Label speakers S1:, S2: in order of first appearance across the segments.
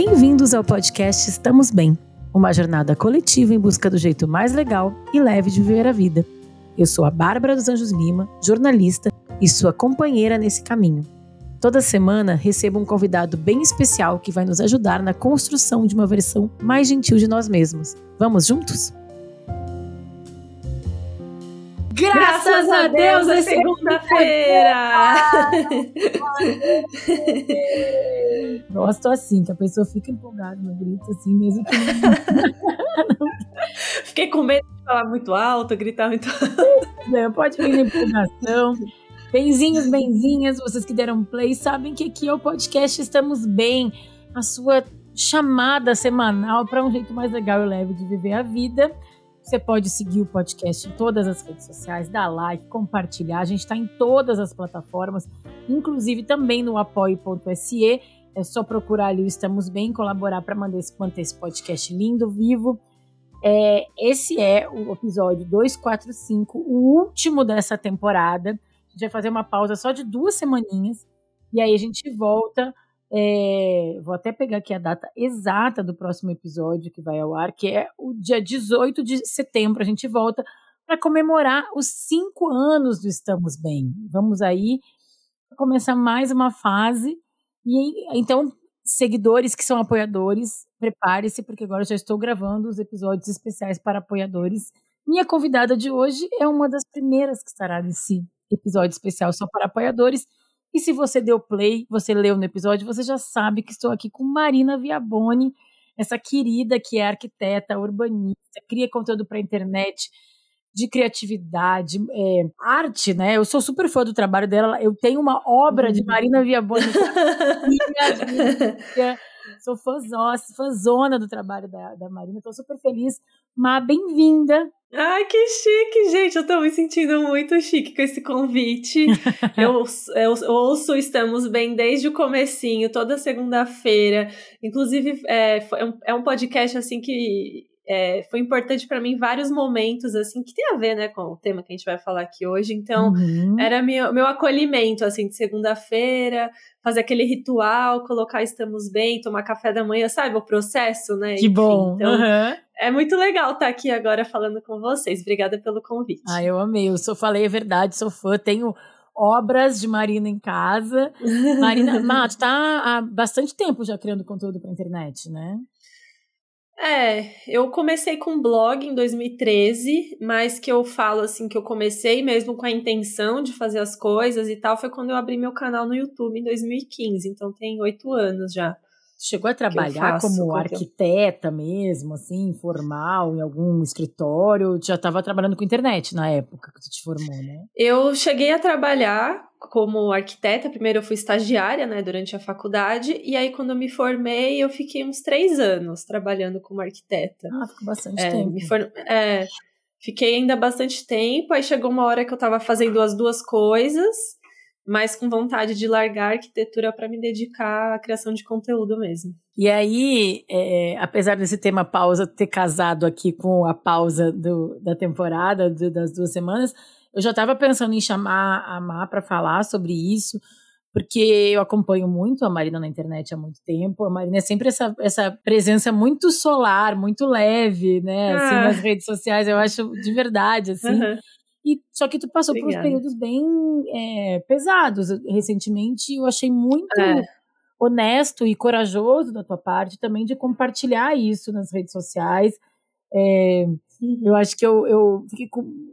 S1: Bem-vindos ao podcast Estamos Bem, uma jornada coletiva em busca do jeito mais legal e leve de viver a vida. Eu sou a Bárbara dos Anjos Lima, jornalista e sua companheira nesse caminho. Toda semana recebo um convidado bem especial que vai nos ajudar na construção de uma versão mais gentil de nós mesmos. Vamos juntos?
S2: Graças a Deus é segunda-feira!
S1: Gosto assim, que a pessoa fica empolgada no grito, assim, mesmo que.
S2: Fiquei com medo de falar muito alto, gritar muito alto.
S1: Pode vir na empolgação. Benzinhos, benzinhas, vocês que deram play, sabem que aqui é o podcast Estamos Bem, a sua chamada semanal para um jeito mais legal e leve de viver a vida. Você pode seguir o podcast em todas as redes sociais, dar like, compartilhar. A gente está em todas as plataformas, inclusive também no apoio.se. É só procurar ali o Estamos Bem, colaborar para manter esse podcast lindo, vivo. É, esse é o episódio 245, o último dessa temporada. A gente vai fazer uma pausa só de duas semaninhas e aí a gente volta é, vou até pegar aqui a data exata do próximo episódio que vai ao ar, que é o dia 18 de setembro. A gente volta para comemorar os cinco anos do Estamos Bem. Vamos aí começar mais uma fase. E então, seguidores que são apoiadores, prepare-se, porque agora já estou gravando os episódios especiais para apoiadores. Minha convidada de hoje é uma das primeiras que estará nesse episódio especial só para apoiadores. E se você deu play, você leu no episódio, você já sabe que estou aqui com Marina Viaboni, essa querida que é arquiteta, urbanista, cria conteúdo para a internet, de criatividade, é, arte, né? Eu sou super fã do trabalho dela. Eu tenho uma obra de uhum. Marina Viaboni. sou fãzona do trabalho da, da Marina, estou super feliz. Má, bem-vinda.
S2: Ai, que chique, gente. Eu tô me sentindo muito chique com esse convite. eu, eu, eu, ouço Estamos Bem desde o comecinho, toda segunda-feira. Inclusive, é, é, um, podcast, assim, que é, foi importante para mim em vários momentos, assim, que tem a ver, né, com o tema que a gente vai falar aqui hoje. Então, uhum. era meu, meu acolhimento, assim, de segunda-feira, fazer aquele ritual, colocar estamos bem, tomar café da manhã, sabe, o processo, né?
S1: Que Enfim, bom.
S2: Então, uhum. É muito legal estar aqui agora falando com vocês. Obrigada pelo convite.
S1: Ah, eu amei. Eu sou, falei a verdade, sou fã, tenho obras de Marina em casa. Marina, Mato, tá há bastante tempo já criando conteúdo para internet, né?
S2: É, eu comecei com blog em 2013, mas que eu falo assim que eu comecei mesmo com a intenção de fazer as coisas e tal, foi quando eu abri meu canal no YouTube em 2015, então tem oito anos já.
S1: Chegou a trabalhar como arquiteta mesmo, assim, formal, em algum escritório? Já estava trabalhando com internet na época que tu te formou, né?
S2: Eu cheguei a trabalhar como arquiteta. Primeiro eu fui estagiária, né, durante a faculdade. E aí, quando eu me formei, eu fiquei uns três anos trabalhando como arquiteta.
S1: Ah, ficou bastante é, tempo.
S2: For... é, fiquei ainda bastante tempo. Aí chegou uma hora que eu estava fazendo as duas coisas mas com vontade de largar a arquitetura para me dedicar à criação de conteúdo mesmo.
S1: E aí, é, apesar desse tema pausa ter casado aqui com a pausa do, da temporada, do, das duas semanas, eu já estava pensando em chamar a Má para falar sobre isso, porque eu acompanho muito a Marina na internet há muito tempo. A Marina é sempre essa, essa presença muito solar, muito leve, né? Assim, ah. nas redes sociais, eu acho de verdade, assim. Uhum. E, só que tu passou Obrigada. por uns períodos bem é, pesados. Recentemente, eu achei muito é. honesto e corajoso da tua parte também de compartilhar isso nas redes sociais. É, uhum. Eu acho que eu, eu fiquei,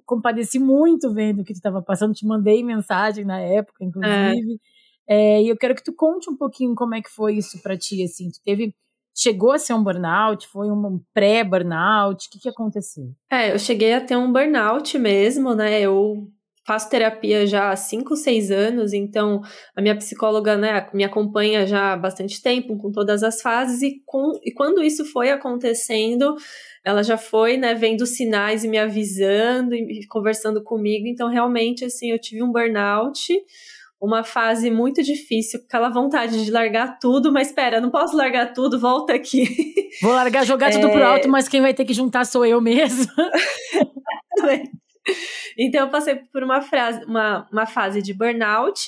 S1: compadeci muito vendo o que tu estava passando. Te mandei mensagem na época, inclusive. É. e eu quero que tu conte um pouquinho como é que foi isso para ti. Assim, tu teve chegou a ser um burnout? Foi um pré-burnout? O que, que aconteceu?
S2: É, eu cheguei a ter um burnout mesmo, né? Eu faço terapia já há 5, 6 anos, então a minha psicóloga né, me acompanha já há bastante tempo, com todas as fases, e, com, e quando isso foi acontecendo, ela já foi né, vendo sinais e me avisando e conversando comigo, então realmente assim, eu tive um burnout uma fase muito difícil, com aquela vontade de largar tudo, mas espera, não posso largar tudo, volta aqui.
S1: Vou largar, jogar tudo é... pro alto, mas quem vai ter que juntar sou eu mesmo.
S2: Então eu passei por uma, frase, uma, uma fase de burnout,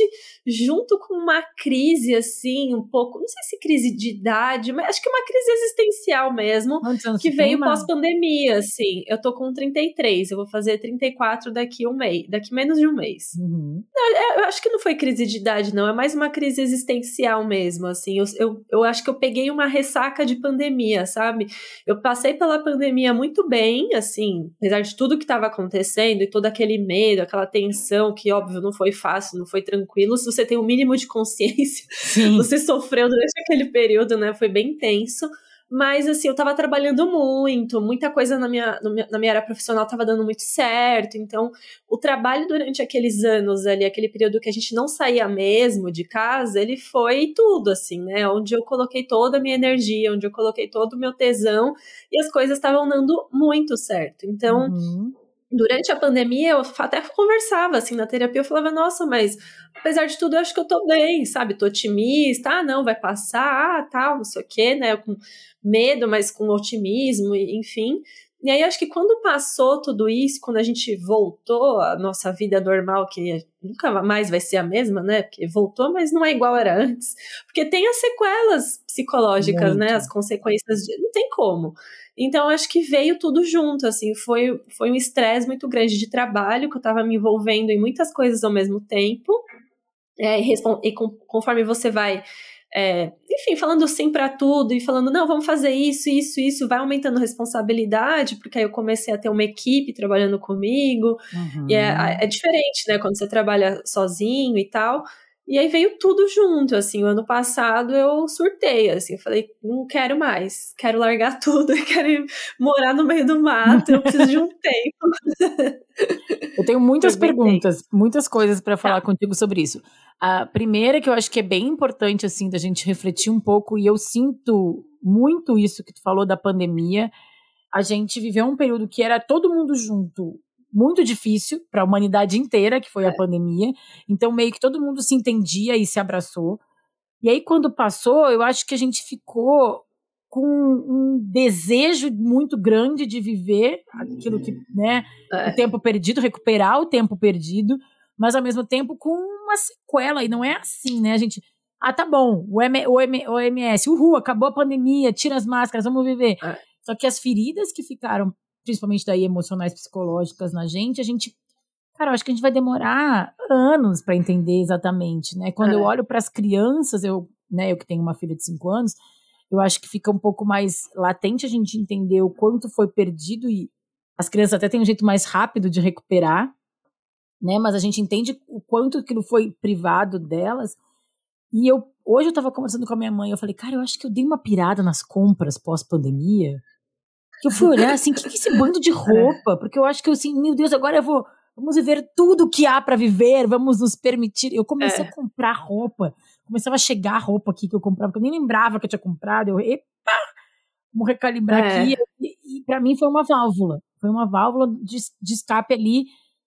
S2: junto com uma crise, assim, um pouco, não sei se crise de idade, mas acho que uma crise existencial mesmo, que veio pós-pandemia, assim. Eu tô com 33, eu vou fazer 34 daqui um mês, daqui menos de um mês. Uhum. Não, eu acho que não foi crise de idade, não, é mais uma crise existencial mesmo, assim. Eu, eu, eu acho que eu peguei uma ressaca de pandemia, sabe? Eu passei pela pandemia muito bem, assim, apesar de tudo que estava acontecendo e todo aquele medo, aquela tensão, que óbvio não foi fácil, não foi tranquilo. Se você tem o um mínimo de consciência, Sim. você sofreu durante aquele período, né? Foi bem tenso. Mas, assim, eu tava trabalhando muito, muita coisa na minha, na minha área profissional tava dando muito certo. Então, o trabalho durante aqueles anos ali, aquele período que a gente não saía mesmo de casa, ele foi tudo, assim, né? Onde eu coloquei toda a minha energia, onde eu coloquei todo o meu tesão e as coisas estavam dando muito certo. Então. Uhum durante a pandemia, eu até conversava assim na terapia, eu falava, nossa, mas apesar de tudo, eu acho que eu tô bem, sabe? Tô otimista, ah, não, vai passar, ah, tal, não sei o quê, né? Com medo, mas com otimismo, enfim. E aí, acho que quando passou tudo isso, quando a gente voltou à nossa vida normal, que nunca mais vai ser a mesma, né? Porque voltou, mas não é igual era antes. Porque tem as sequelas psicológicas, né? Muito. né? As consequências de. Não tem como. Então, acho que veio tudo junto, assim, foi, foi um estresse muito grande de trabalho, que eu estava me envolvendo em muitas coisas ao mesmo tempo, é, e, e com, conforme você vai, é, enfim, falando sim para tudo, e falando, não, vamos fazer isso, isso, isso, vai aumentando responsabilidade, porque aí eu comecei a ter uma equipe trabalhando comigo, uhum. e é, uhum. é diferente, né, quando você trabalha sozinho e tal, e aí veio tudo junto, assim, o ano passado eu surtei, assim, eu falei, não quero mais, quero largar tudo, quero ir morar no meio do mato, eu preciso de um tempo.
S1: Eu tenho muitas perguntas, muitas coisas para falar tá. contigo sobre isso. A primeira que eu acho que é bem importante, assim, da gente refletir um pouco, e eu sinto muito isso que tu falou da pandemia, a gente viveu um período que era todo mundo junto, muito difícil para a humanidade inteira, que foi é. a pandemia. Então, meio que todo mundo se entendia e se abraçou. E aí, quando passou, eu acho que a gente ficou com um desejo muito grande de viver aquilo que, né, é. o tempo perdido, recuperar o tempo perdido, mas ao mesmo tempo com uma sequela. E não é assim, né? A gente. Ah, tá bom, o, M, o, M, o MS, uhul, acabou a pandemia, tira as máscaras, vamos viver. É. Só que as feridas que ficaram principalmente daí emocionais psicológicas na gente, a gente Cara, eu acho que a gente vai demorar anos para entender exatamente, né? Quando é. eu olho para as crianças, eu, né, eu que tenho uma filha de 5 anos, eu acho que fica um pouco mais latente a gente entender o quanto foi perdido e as crianças até têm um jeito mais rápido de recuperar, né? Mas a gente entende o quanto aquilo foi privado delas. E eu hoje eu estava conversando com a minha mãe, eu falei: "Cara, eu acho que eu dei uma pirada nas compras pós-pandemia". Que eu fui olhar assim, o que, que é esse bando de roupa? Porque eu acho que eu assim, meu Deus, agora eu vou. Vamos viver tudo que há para viver, vamos nos permitir. Eu comecei é. a comprar roupa. Começava a chegar roupa aqui que eu comprava, que eu nem lembrava que eu tinha comprado. Eu, epa, vamos recalibrar é. aqui. E, e para mim foi uma válvula. Foi uma válvula de, de escape ali.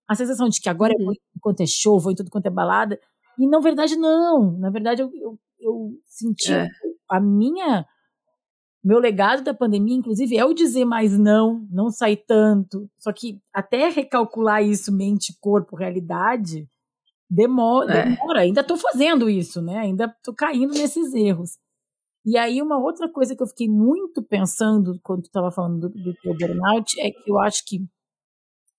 S1: A sensação de que agora uhum. é tudo quanto é show, vou em tudo quanto é balada. E na verdade, não. Na verdade, eu, eu, eu senti é. a minha meu legado da pandemia, inclusive, é o dizer mais não, não sair tanto. Só que até recalcular isso, mente, corpo, realidade, demora. É. demora. Ainda estou fazendo isso, né? Ainda estou caindo nesses erros. E aí, uma outra coisa que eu fiquei muito pensando quando tu estava falando do, do teu burnout é que eu acho que,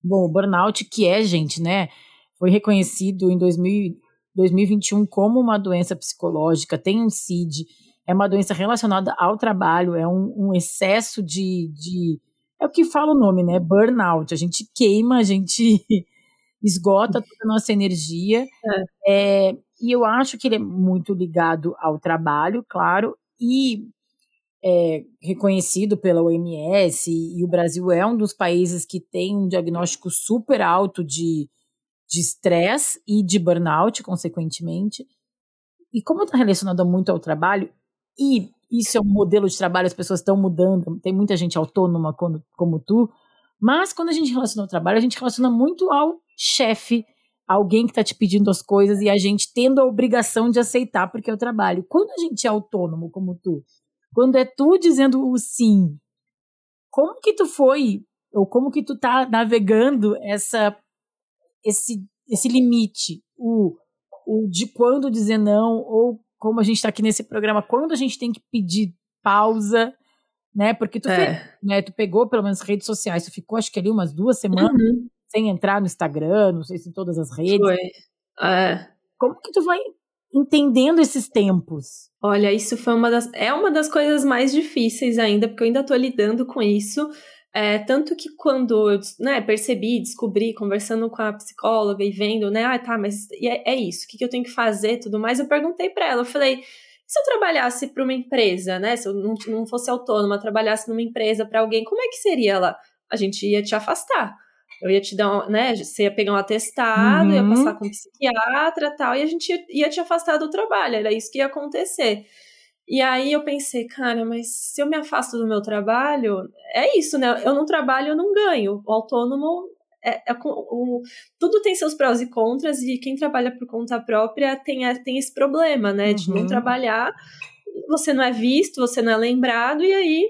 S1: bom, o burnout, que é, gente, né? Foi reconhecido em 2000, 2021 como uma doença psicológica, tem um CID é uma doença relacionada ao trabalho, é um, um excesso de, de, É o que fala o nome, né? Burnout. A gente queima, a gente esgota toda a nossa energia. É. É, e eu acho que ele é muito ligado ao trabalho, claro, e é reconhecido pela OMS, e, o Brasil é um dos países que tem um diagnóstico super alto de estresse e de burnout, consequentemente. E como está relacionado muito ao trabalho, e isso é um modelo de trabalho, as pessoas estão mudando, tem muita gente autônoma como, como tu, mas quando a gente relaciona ao trabalho, a gente relaciona muito ao chefe, alguém que está te pedindo as coisas e a gente tendo a obrigação de aceitar porque é o trabalho. Quando a gente é autônomo como tu, quando é tu dizendo o sim, como que tu foi ou como que tu tá navegando essa esse esse limite, o, o de quando dizer não ou como a gente está aqui nesse programa, quando a gente tem que pedir pausa, né? Porque tu, é. fez, né, tu pegou pelo menos redes sociais, tu ficou acho que ali umas duas semanas uhum. sem entrar no Instagram, não sei se em todas as redes.
S2: Foi. É.
S1: Como que tu vai entendendo esses tempos?
S2: Olha, isso foi uma das é uma das coisas mais difíceis ainda, porque eu ainda estou lidando com isso. É, tanto que quando eu né, percebi, descobri, conversando com a psicóloga e vendo, né, ah, tá, mas é, é isso, o que, que eu tenho que fazer tudo mais, eu perguntei para ela, eu falei, se eu trabalhasse para uma empresa, né, se eu não, não fosse autônoma, trabalhasse numa empresa para alguém, como é que seria lá? A gente ia te afastar. Eu ia te dar, um, né, você ia pegar um atestado, uhum. ia passar com um psiquiatra tal, e a gente ia, ia te afastar do trabalho, era isso que ia acontecer. E aí eu pensei, cara, mas se eu me afasto do meu trabalho, é isso, né? Eu não trabalho, eu não ganho. O autônomo é, é, o, tudo tem seus prós e contras, e quem trabalha por conta própria tem, tem esse problema, né? De não uhum. trabalhar, você não é visto, você não é lembrado, e aí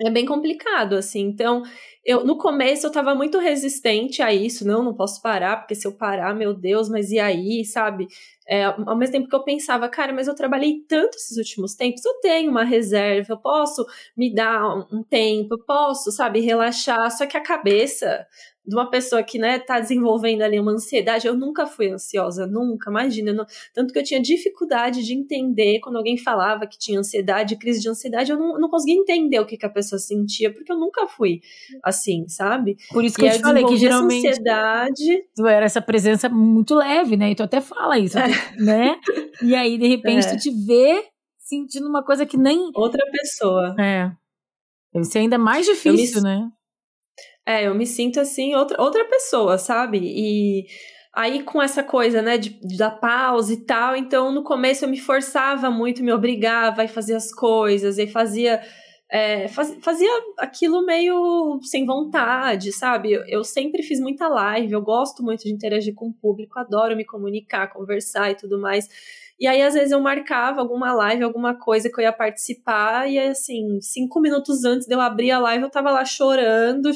S2: é bem complicado, assim. Então, eu no começo eu tava muito resistente a isso, não, não posso parar, porque se eu parar, meu Deus, mas e aí, sabe? É, ao mesmo tempo que eu pensava, cara, mas eu trabalhei tanto esses últimos tempos, eu tenho uma reserva, eu posso me dar um, tempo, eu posso, sabe, relaxar, só que a cabeça de uma pessoa que, né, tá desenvolvendo ali uma ansiedade, eu nunca fui ansiosa, nunca, imagina, não, tanto que eu tinha dificuldade de entender quando alguém falava que tinha ansiedade, crise de ansiedade, eu não, não conseguia entender o que, que a pessoa sentia, porque eu nunca fui assim, sabe?
S1: Por isso que e eu te falei que geralmente tu era essa presença muito leve, né, e tu até fala isso, é. né, e aí de repente é. tu te vê sentindo uma coisa que nem...
S2: Outra pessoa.
S1: É. Deve ser ainda mais difícil, me... né?
S2: É, eu me sinto assim, outra, outra pessoa, sabe? E aí com essa coisa, né, de, de dar pausa e tal, então no começo eu me forçava muito, me obrigava a fazer as coisas, e fazia. É, faz, fazia aquilo meio sem vontade, sabe? Eu, eu, sempre fiz muita live, eu gosto muito de interagir com o público, adoro me comunicar, conversar e tudo mais. E aí, às vezes, eu marcava alguma live, alguma coisa que eu ia participar, e assim, cinco minutos antes de eu abrir a live, eu tava lá chorando,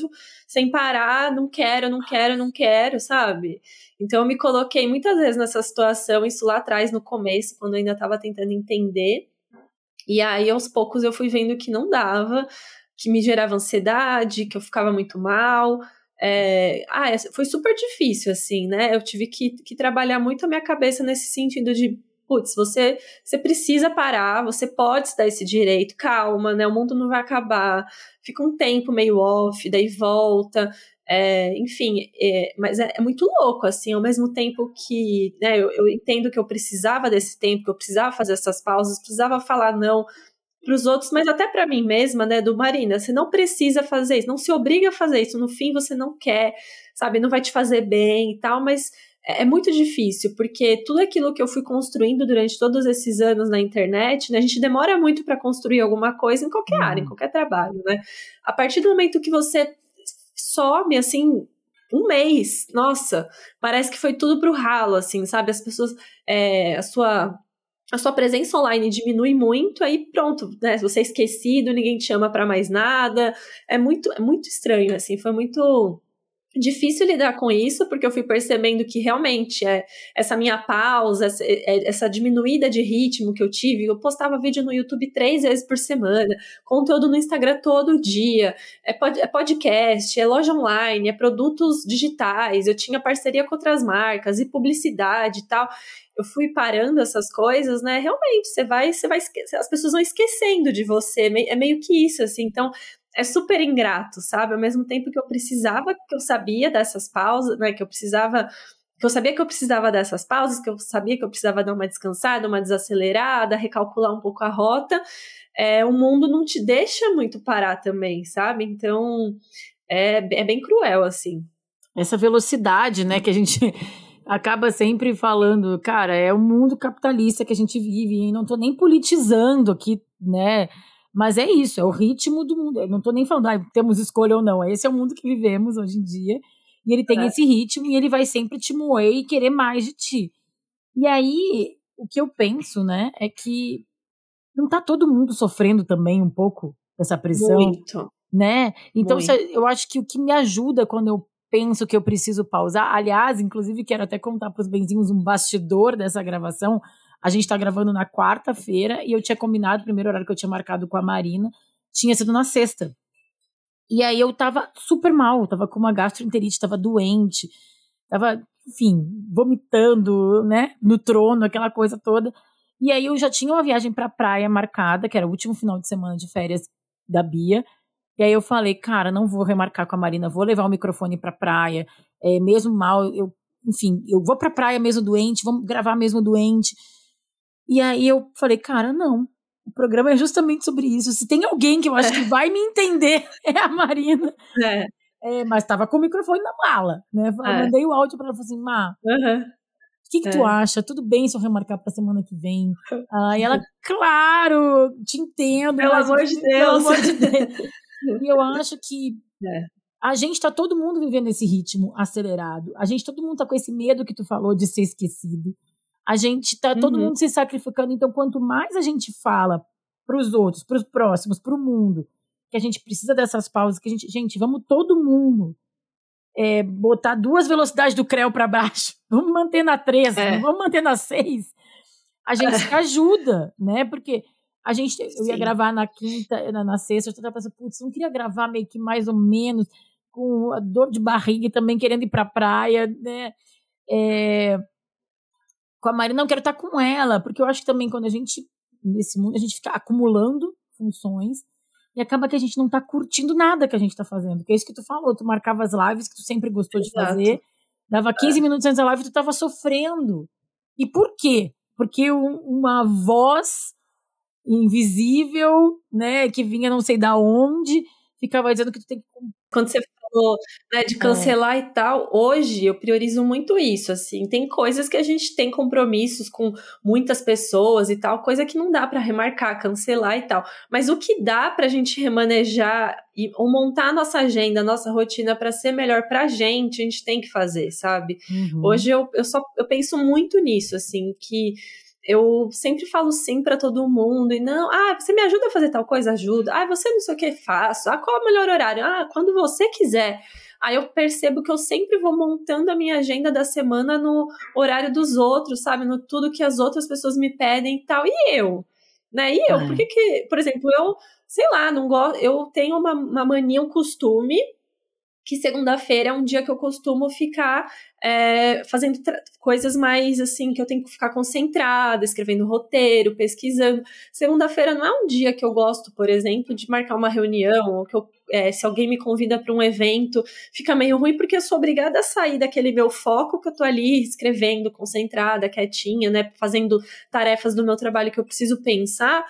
S2: sem parar, não quero, não quero, não quero, sabe? Então eu me coloquei muitas vezes nessa situação, isso lá atrás, no começo, quando eu ainda tava tentando entender. E aí, aos poucos, eu fui vendo que não dava, que me gerava ansiedade, que eu ficava muito mal. É, ah, foi super difícil, assim, né? Eu tive que, que trabalhar muito a minha cabeça nesse sentido de putz, você, você precisa parar, você pode se dar esse direito, calma, né? O mundo não vai acabar, fica um tempo meio off, daí volta. É, enfim, é, mas é, é, muito louco, assim, ao mesmo tempo que né, eu, eu, entendo que eu precisava desse tempo, que eu precisava fazer essas pausas, precisava falar não para os outros, mas até para mim mesma, né, do Marina, você não precisa fazer isso, não se obriga a fazer isso, no fim você não quer, sabe, não vai te fazer bem e tal, mas é, é muito difícil, porque tudo aquilo que eu fui construindo durante todos esses anos na internet, né, a gente demora muito para construir alguma coisa em qualquer uhum. área, em qualquer trabalho, né? A partir do momento que você some, assim, um mês, nossa, parece que foi tudo pro ralo, assim, sabe? As pessoas, é, a sua a sua presença online diminui muito, aí pronto, né? Você é esquecido, ninguém te chama para mais nada. É muito, é muito estranho, assim, foi muito difícil lidar com isso, porque eu fui percebendo que realmente é essa minha pausa, essa, é, essa, diminuída de ritmo que eu tive. Eu postava vídeo no YouTube três vezes por semana, conteúdo no Instagram todo dia, é, é podcast, é loja online, é produtos digitais, eu tinha parceria com outras marcas e publicidade e tal. Eu fui parando essas coisas, né? Realmente, você vai, você vai, as pessoas vão esquecendo de você, é meio que isso, assim. Então, é super ingrato, sabe? Ao mesmo tempo que eu precisava, que eu sabia dessas pausas, né? Que eu precisava que eu sabia que eu precisava dessas pausas, que eu sabia que eu precisava dar uma descansada, uma desacelerada, recalcular um pouco a rota, é, o mundo não te deixa muito parar também, sabe? Então é, é bem cruel, assim.
S1: Essa velocidade, né, que a gente acaba sempre falando, cara, é o mundo capitalista que a gente vive, e não tô nem politizando aqui, né? Mas é isso, é o ritmo do mundo. Eu não estou nem falando, ah, temos escolha ou não. Esse é o mundo que vivemos hoje em dia. E ele tem é. esse ritmo e ele vai sempre te moer e querer mais de ti. E aí, o que eu penso, né, é que não tá todo mundo sofrendo também um pouco dessa pressão.
S2: Muito.
S1: né? Então, eu acho que o que me ajuda quando eu penso que eu preciso pausar, aliás, inclusive quero até contar para os benzinhos um bastidor dessa gravação. A gente está gravando na quarta-feira e eu tinha combinado o primeiro horário que eu tinha marcado com a Marina, tinha sido na sexta. E aí eu tava super mal, tava com uma gastroenterite, tava doente, tava, enfim, vomitando, né, no trono, aquela coisa toda. E aí eu já tinha uma viagem pra praia marcada, que era o último final de semana de férias da Bia. E aí eu falei, cara, não vou remarcar com a Marina, vou levar o microfone pra praia. É, mesmo mal, eu, enfim, eu vou pra praia mesmo doente, vamos gravar mesmo doente. E aí eu falei, cara, não. O programa é justamente sobre isso. Se tem alguém que eu acho é. que vai me entender, é a Marina. É. é mas tava com o microfone na mala, né? Eu é. mandei o áudio pra ela e falei assim, Má, uhum. O que, que é. tu acha? Tudo bem se eu remarcar pra semana que vem? Ah, e ela, claro, te entendo.
S2: Pelo amor de Deus. Pelo amor de Deus.
S1: E eu acho que é. a gente tá todo mundo vivendo esse ritmo acelerado. A gente, todo mundo tá com esse medo que tu falou de ser esquecido. A gente tá todo uhum. mundo se sacrificando. Então, quanto mais a gente fala para os outros, para os próximos, para o mundo, que a gente precisa dessas pausas, que a gente, gente, vamos todo mundo é, botar duas velocidades do CREO para baixo. Vamos manter na três, é. vamos manter na seis. A gente se ajuda, né? Porque a gente, eu ia Sim. gravar na quinta, na, na sexta, eu estava pensando, putz, não queria gravar meio que mais ou menos, com a dor de barriga e também querendo ir pra praia, né? É, com a Marina, não quero estar com ela, porque eu acho que também quando a gente, nesse mundo, a gente fica acumulando funções e acaba que a gente não tá curtindo nada que a gente tá fazendo, que é isso que tu falou, tu marcava as lives que tu sempre gostou de Exato. fazer, dava 15 é. minutos antes da live e tu tava sofrendo. E por quê? Porque uma voz invisível, né, que vinha não sei da onde, ficava dizendo que tu tem que
S2: quando você falou né, de é. cancelar é. e tal, hoje eu priorizo muito isso, assim, tem coisas que a gente tem compromissos com muitas pessoas e tal, coisa que não dá para remarcar, cancelar e tal, mas o que dá pra gente remanejar e, ou montar a nossa agenda, a nossa rotina para ser melhor pra gente, a gente tem que fazer, sabe? Uhum. Hoje eu, eu só eu penso muito nisso, assim, que eu sempre falo sim para todo mundo e não, ah, você me ajuda a fazer tal coisa, ajuda. Ah, você não sei o que faço. Ah, qual é o melhor horário? Ah, quando você quiser. Aí eu percebo que eu sempre vou montando a minha agenda da semana no horário dos outros, sabe? No tudo que as outras pessoas me pedem e tal. E eu? Né? E eu? É. Por que que, por exemplo, eu, sei lá, não gosto, eu tenho uma, uma mania, um costume que segunda-feira é um dia que eu costumo ficar é, fazendo coisas mais assim, que eu tenho que ficar concentrada, escrevendo roteiro, pesquisando. Segunda-feira não é um dia que eu gosto, por exemplo, de marcar uma reunião, ou que eu, é, se alguém me convida para um evento, fica meio ruim porque eu sou obrigada a sair daquele meu foco que eu tô ali escrevendo, concentrada, quietinha, né, fazendo tarefas do meu trabalho que eu preciso pensar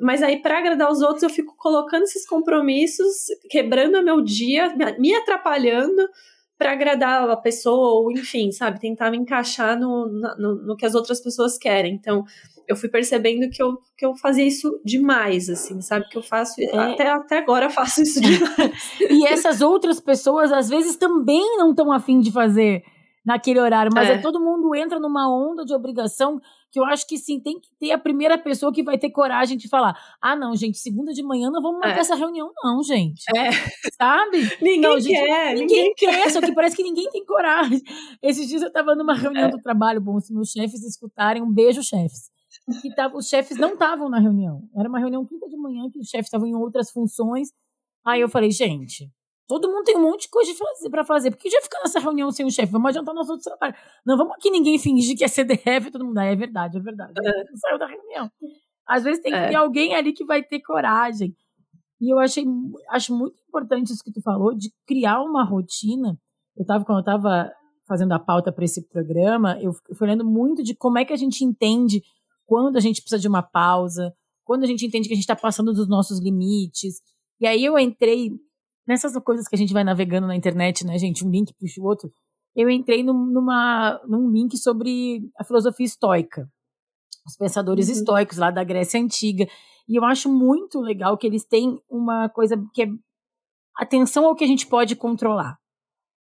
S2: mas aí, para agradar os outros, eu fico colocando esses compromissos, quebrando o meu dia, me atrapalhando para agradar a pessoa, ou enfim, sabe, tentar me encaixar no, no, no, que as outras pessoas querem. Então, eu fui percebendo que eu, que eu fazia isso demais, assim, sabe? Que eu faço, é. até, até agora faço isso demais.
S1: e essas outras pessoas, às vezes, também não estão afim de fazer naquele horário, mas é. é. todo mundo entra numa onda de obrigação que eu acho que sim, tem que ter a primeira pessoa que vai ter coragem de falar: ah, não, gente, segunda de manhã não vamos marcar é. essa reunião, não, gente. É. Sabe?
S2: ninguém
S1: não,
S2: gente, quer.
S1: Ninguém, ninguém quer, só que parece que ninguém tem coragem. Esses dias eu estava numa reunião é. do trabalho, bom, se meus chefes escutarem, um beijo, chefes. Que tava, os chefes não estavam na reunião. Era uma reunião quinta de manhã, que os chefes estavam em outras funções. Aí eu falei, gente, Todo mundo tem um monte de coisa para fazer. Por que já ficar nessa reunião sem o chefe? Vamos adiantar nosso outro trabalho. Não vamos aqui ninguém fingir que é CDF todo mundo. Ah, é verdade, é verdade. É. Saiu da reunião. Às vezes tem que é. ter alguém ali que vai ter coragem. E eu achei, acho muito importante isso que tu falou, de criar uma rotina. Eu tava, quando eu estava fazendo a pauta para esse programa, eu fui olhando muito de como é que a gente entende quando a gente precisa de uma pausa, quando a gente entende que a gente está passando dos nossos limites. E aí eu entrei nessas coisas que a gente vai navegando na internet, né, gente, um link puxa o outro, eu entrei num, numa, num link sobre a filosofia estoica, os pensadores uhum. estoicos lá da Grécia Antiga, e eu acho muito legal que eles têm uma coisa que é atenção ao que a gente pode controlar.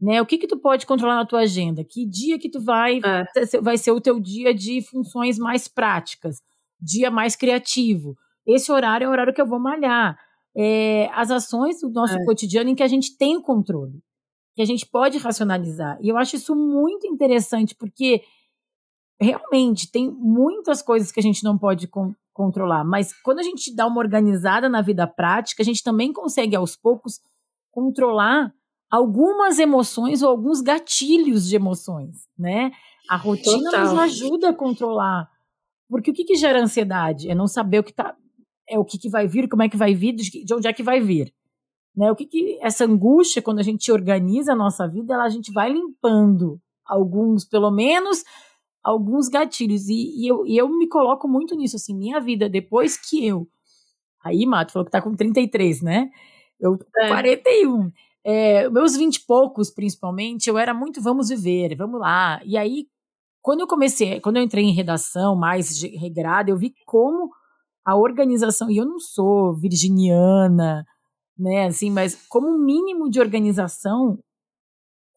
S1: Né? O que que tu pode controlar na tua agenda? Que dia que tu vai é. vai ser o teu dia de funções mais práticas, dia mais criativo. Esse horário é o horário que eu vou malhar é, as ações do nosso é. cotidiano em que a gente tem controle, que a gente pode racionalizar. E eu acho isso muito interessante, porque realmente tem muitas coisas que a gente não pode con controlar, mas quando a gente dá uma organizada na vida prática, a gente também consegue aos poucos controlar algumas emoções ou alguns gatilhos de emoções, né? A rotina Total. nos ajuda a controlar. Porque o que, que gera ansiedade? É não saber o que tá. É o que, que vai vir, como é que vai vir, de onde é que vai vir. Né? O que, que essa angústia, quando a gente organiza a nossa vida, ela, a gente vai limpando alguns, pelo menos, alguns gatilhos. E, e, eu, e eu me coloco muito nisso, assim, minha vida, depois que eu. Aí, Mato falou que tá com 33, né? Eu tô com é. 41. É, meus 20 e poucos, principalmente, eu era muito vamos viver, vamos lá. E aí, quando eu comecei, quando eu entrei em redação mais regrada, eu vi como a organização, e eu não sou virginiana, né, assim, mas como um mínimo de organização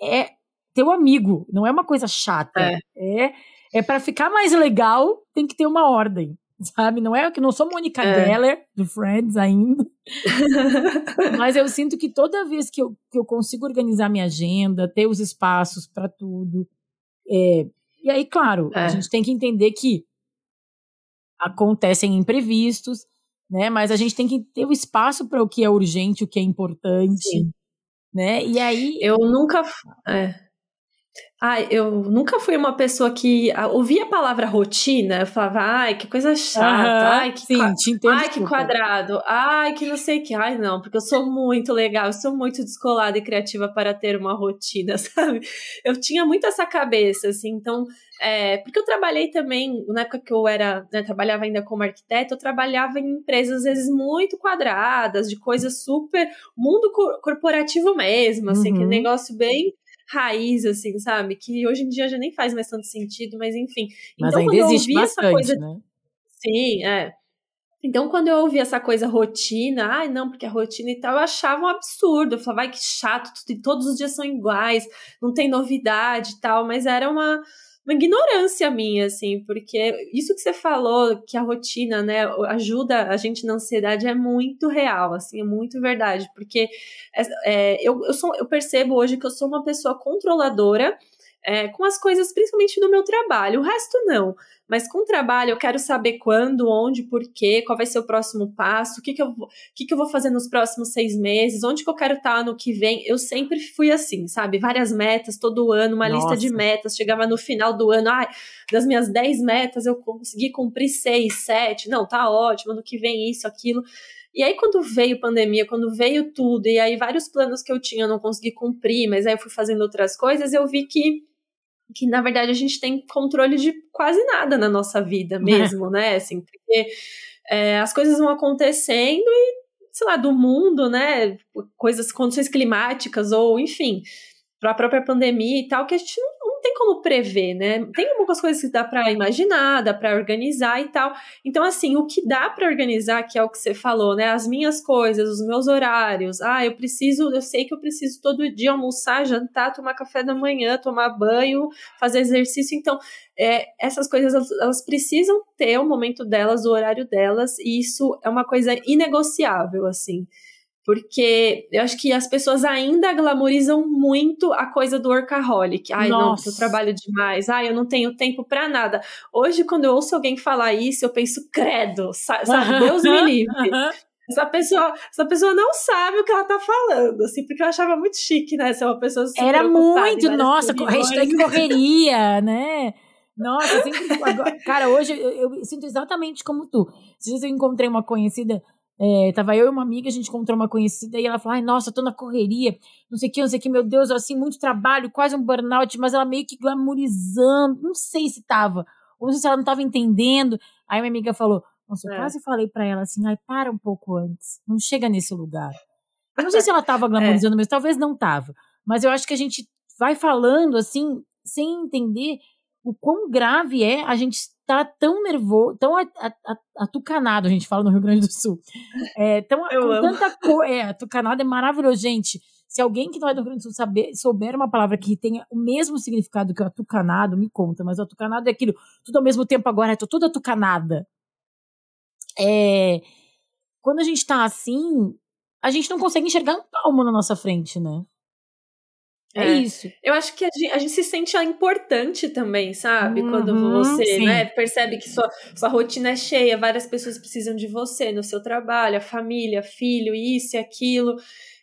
S1: é teu amigo, não é uma coisa chata. É, é, é para ficar mais legal, tem que ter uma ordem, sabe? Não é que não sou Mônica é. Geller do Friends ainda. mas eu sinto que toda vez que eu, que eu consigo organizar minha agenda, ter os espaços para tudo, é, e aí, claro, é. a gente tem que entender que acontecem imprevistos, né? Mas a gente tem que ter o espaço para o que é urgente, o que é importante, Sim. né? E aí
S2: eu nunca é. Ai, eu nunca fui uma pessoa que ouvia a palavra rotina, eu falava, ai, que coisa chata, ai, que, sim, ai, que quadrado, ai, que não sei o que, ai, não, porque eu sou muito legal, eu sou muito descolada e criativa para ter uma rotina, sabe? Eu tinha muito essa cabeça, assim, então, é, porque eu trabalhei também, na época que eu era, né, trabalhava ainda como arquiteto, eu trabalhava em empresas, às vezes, muito quadradas, de coisas super, mundo corporativo mesmo, assim, uhum. que negócio bem raiz, assim, sabe? Que hoje em dia já nem faz mais tanto sentido, mas enfim.
S1: Mas então, ainda existe bastante, coisa... né?
S2: Sim, é. Então, quando eu ouvi essa coisa rotina, ai, não, porque a rotina e tal, eu achava um absurdo. Eu falava, vai que chato, todos os dias são iguais, não tem novidade e tal, mas era uma uma ignorância minha, assim, porque isso que você falou, que a rotina, né, ajuda a gente na ansiedade, é muito real, assim, é muito verdade, porque é, é, eu, eu, sou, eu percebo hoje que eu sou uma pessoa controladora, é, com as coisas, principalmente do meu trabalho. O resto não. Mas com o trabalho eu quero saber quando, onde, por quê, qual vai ser o próximo passo, o que, que, eu, vou, que, que eu vou fazer nos próximos seis meses, onde que eu quero estar no que vem. Eu sempre fui assim, sabe? Várias metas todo ano, uma Nossa. lista de metas. Chegava no final do ano, ai, das minhas dez metas eu consegui cumprir seis, sete. Não, tá ótimo, ano que vem isso, aquilo. E aí, quando veio pandemia, quando veio tudo, e aí vários planos que eu tinha eu não consegui cumprir, mas aí eu fui fazendo outras coisas, eu vi que que na verdade a gente tem controle de quase nada na nossa vida mesmo, é. né? Assim, porque é, as coisas vão acontecendo e, sei lá, do mundo, né? Coisas, condições climáticas ou, enfim, para a própria pandemia e tal, que a gente não tem como prever, né? Tem algumas coisas que dá para imaginar, dá para organizar e tal. Então, assim, o que dá para organizar, que é o que você falou, né? As minhas coisas, os meus horários. Ah, eu preciso, eu sei que eu preciso todo dia almoçar, jantar, tomar café da manhã, tomar banho, fazer exercício. Então, é, essas coisas elas, elas, precisam ter o momento delas, o horário delas, e isso é uma coisa inegociável, assim. Porque eu acho que as pessoas ainda glamorizam muito a coisa do workaholic. Ai, Nossa. não, eu trabalho demais. Ai, eu não tenho tempo para nada. Hoje, quando eu ouço alguém falar isso, eu penso, credo, sabe? Deus me livre. Essa pessoa, essa pessoa não sabe o que ela tá falando, assim, porque eu achava muito chique, né? Ser uma pessoa super
S1: Era muito, nossa, hashtag correria, né? Nossa, sempre, agora, cara, hoje eu, eu, sinto exatamente como tu. Dias eu encontrei uma conhecida é, tava eu e uma amiga, a gente encontrou uma conhecida e ela falou: Ai, nossa, tô na correria, não sei o que, não sei o que, meu Deus, assim, muito trabalho, quase um burnout, mas ela meio que glamourizando, não sei se tava, ou se ela não tava entendendo. Aí minha amiga falou: Nossa, eu é. quase falei para ela assim: Ai, para um pouco antes, não chega nesse lugar. Eu não sei se ela tava glamourizando, é. mas talvez não tava. Mas eu acho que a gente vai falando assim, sem entender o quão grave é a gente estar tão nervoso, tão atucanado, a gente fala no Rio Grande do Sul. É, tão, Eu com amo. tanta coisa. É, atucanado é maravilhoso, gente. Se alguém que não é do Rio Grande do Sul saber, souber uma palavra que tenha o mesmo significado que o atucanado, me conta. Mas o atucanado é aquilo, tudo ao mesmo tempo agora, é tudo atucanada. É, quando a gente tá assim, a gente não consegue enxergar um palmo na nossa frente, né? É, é, isso.
S2: Eu acho que a gente, a gente, se sente importante também, sabe? Uhum, Quando você né, percebe que sua, sua rotina é cheia, várias pessoas precisam de você no seu trabalho, a família, filho, isso e aquilo.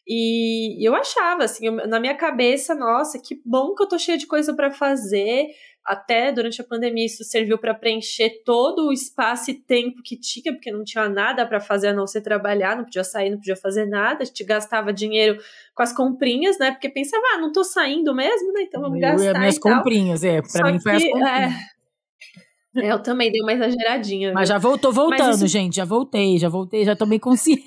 S2: E eu achava, assim, eu, na minha cabeça, nossa, que bom que eu tô cheia de coisa para fazer até durante a pandemia isso serviu para preencher todo o espaço e tempo que tinha, porque não tinha nada para fazer a não ser trabalhar, não podia sair, não podia fazer nada, a gente gastava dinheiro com as comprinhas, né? Porque pensava, ah, não tô saindo mesmo, né? Então vamos eu gastar.
S1: Minhas comprinhas, é, para mim foi as comprinhas.
S2: É, eu também dei uma exageradinha.
S1: Mas viu? já voltou voltando, isso... gente, já voltei, já voltei, já tomei consciência.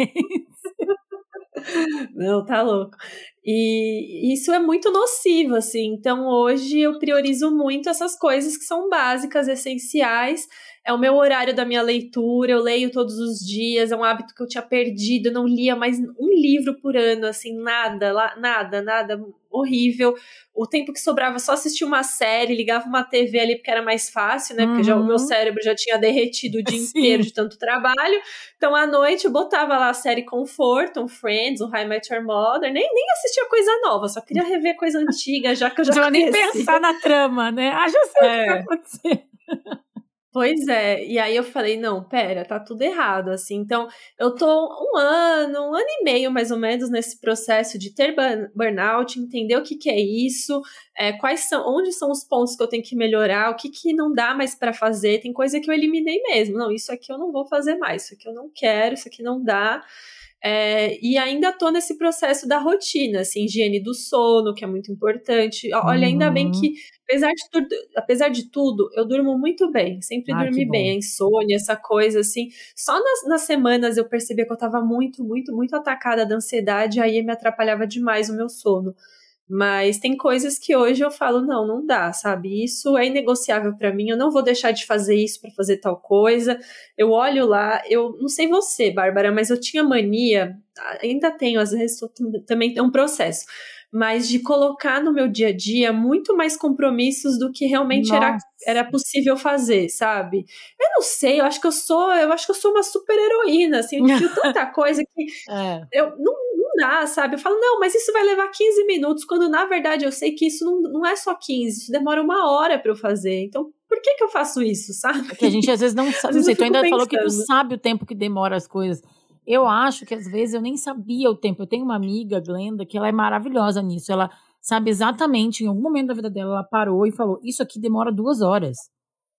S2: Não, tá louco. E isso é muito nocivo, assim. Então, hoje eu priorizo muito essas coisas que são básicas, essenciais. É o meu horário da minha leitura, eu leio todos os dias, é um hábito que eu tinha perdido, eu não lia mais um livro por ano, assim, nada, nada, nada, horrível. O tempo que sobrava só assistir uma série, ligava uma TV ali porque era mais fácil, né? Porque já, o meu uhum. cérebro já tinha derretido o dia Sim. inteiro de tanto trabalho. Então, à noite, eu botava lá a série Conforto, um Friends, um High Met Your Mother, nem, nem assistia coisa nova, só queria rever coisa antiga, já que eu já
S1: Não nem pensar na trama, né? Ah, já sei é. o que vai acontecer.
S2: Pois é, e aí eu falei, não, pera, tá tudo errado, assim, então eu tô um ano, um ano e meio mais ou menos nesse processo de ter burnout, entender o que que é isso, é, quais são, onde são os pontos que eu tenho que melhorar, o que que não dá mais para fazer, tem coisa que eu eliminei mesmo, não, isso aqui eu não vou fazer mais, isso aqui eu não quero, isso aqui não dá, é, e ainda tô nesse processo da rotina, assim, higiene do sono, que é muito importante. Olha, ainda bem que, uhum. Apesar de, tudo, apesar de tudo, eu durmo muito bem, sempre ah, dormi bem, a insônia, essa coisa, assim. Só nas, nas semanas eu percebi que eu tava muito, muito, muito atacada da ansiedade, aí me atrapalhava demais o meu sono. Mas tem coisas que hoje eu falo, não, não dá, sabe? Isso é inegociável para mim, eu não vou deixar de fazer isso para fazer tal coisa. Eu olho lá, eu não sei você, Bárbara, mas eu tinha mania, ainda tenho, às vezes também é um processo, mas de colocar no meu dia a dia muito mais compromissos do que realmente era, era possível fazer, sabe? Eu não sei, eu acho que eu sou, eu acho que eu sou uma super heroína, assim, eu tive tanta coisa que é. eu não dá, sabe? Eu falo, não, mas isso vai levar 15 minutos, quando na verdade eu sei que isso não, não é só 15, isso demora uma hora para eu fazer. Então, por que que eu faço isso, sabe?
S1: É que a gente às vezes não sabe. Não sei, tu ainda pensando. falou que tu sabe o tempo que demora as coisas. Eu acho que às vezes eu nem sabia o tempo. Eu tenho uma amiga, Glenda, que ela é maravilhosa nisso. Ela sabe exatamente, em algum momento da vida dela, ela parou e falou: Isso aqui demora duas horas.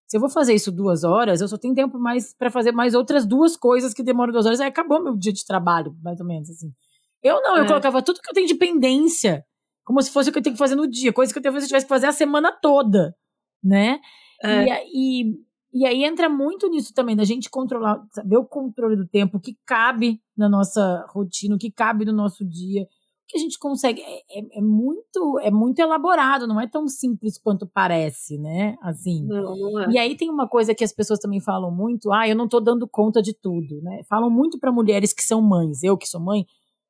S1: Se eu vou fazer isso duas horas, eu só tenho tempo mais para fazer mais outras duas coisas que demoram duas horas. Aí acabou meu dia de trabalho, mais ou menos assim. Eu não, eu é. colocava tudo que eu tenho de pendência, como se fosse o que eu tenho que fazer no dia, coisa que eu talvez tivesse que fazer a semana toda, né? É. E, e, e aí entra muito nisso também, da gente controlar, saber o controle do tempo, o que cabe na nossa rotina, o que cabe no nosso dia, o que a gente consegue. É, é, é muito é muito elaborado, não é tão simples quanto parece, né? Assim.
S2: Não, não é.
S1: E aí tem uma coisa que as pessoas também falam muito, ah, eu não tô dando conta de tudo, né? Falam muito para mulheres que são mães, eu que sou mãe,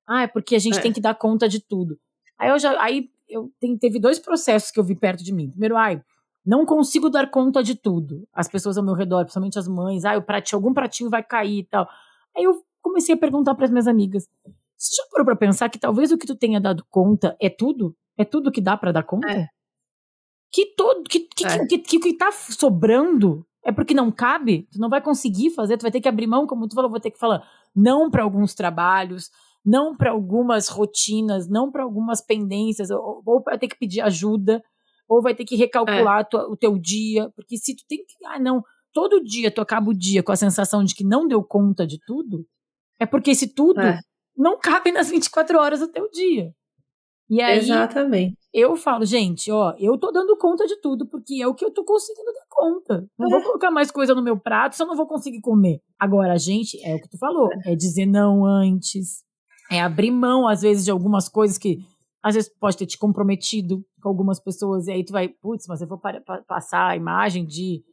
S1: ah, é porque a gente é. tem que dar conta de tudo. Aí eu já. Aí eu tem, teve dois processos que eu vi perto de mim. Primeiro, ai, não consigo dar conta de tudo. As pessoas ao meu redor, principalmente as mães, ai, o pratinho, algum pratinho vai cair e tal. Aí eu comecei a perguntar para as minhas amigas: você já parou para pensar que talvez o que tu tenha dado conta é tudo? É tudo que dá para dar conta? É. Que todo que que, é. que, que, que, tá sobrando é porque não cabe, tu não vai conseguir fazer, tu vai ter que abrir mão, como tu falou, vou ter que falar não para alguns trabalhos, não para algumas rotinas, não para algumas pendências, ou, ou vai ter que pedir ajuda, ou vai ter que recalcular é. tua, o teu dia, porque se tu tem que, ah, não, todo dia tu acaba o dia com a sensação de que não deu conta de tudo, é porque esse tudo é. não cabe nas 24 horas do teu dia. E aí,
S2: Exatamente.
S1: eu falo, gente, ó, eu tô dando conta de tudo, porque é o que eu tô conseguindo dar conta. Não é. vou colocar mais coisa no meu prato, só não vou conseguir comer. Agora, a gente, é o que tu falou, é, é dizer não antes, é abrir mão, às vezes, de algumas coisas que às vezes pode ter te comprometido com algumas pessoas, e aí tu vai, putz, mas eu vou passar a imagem de,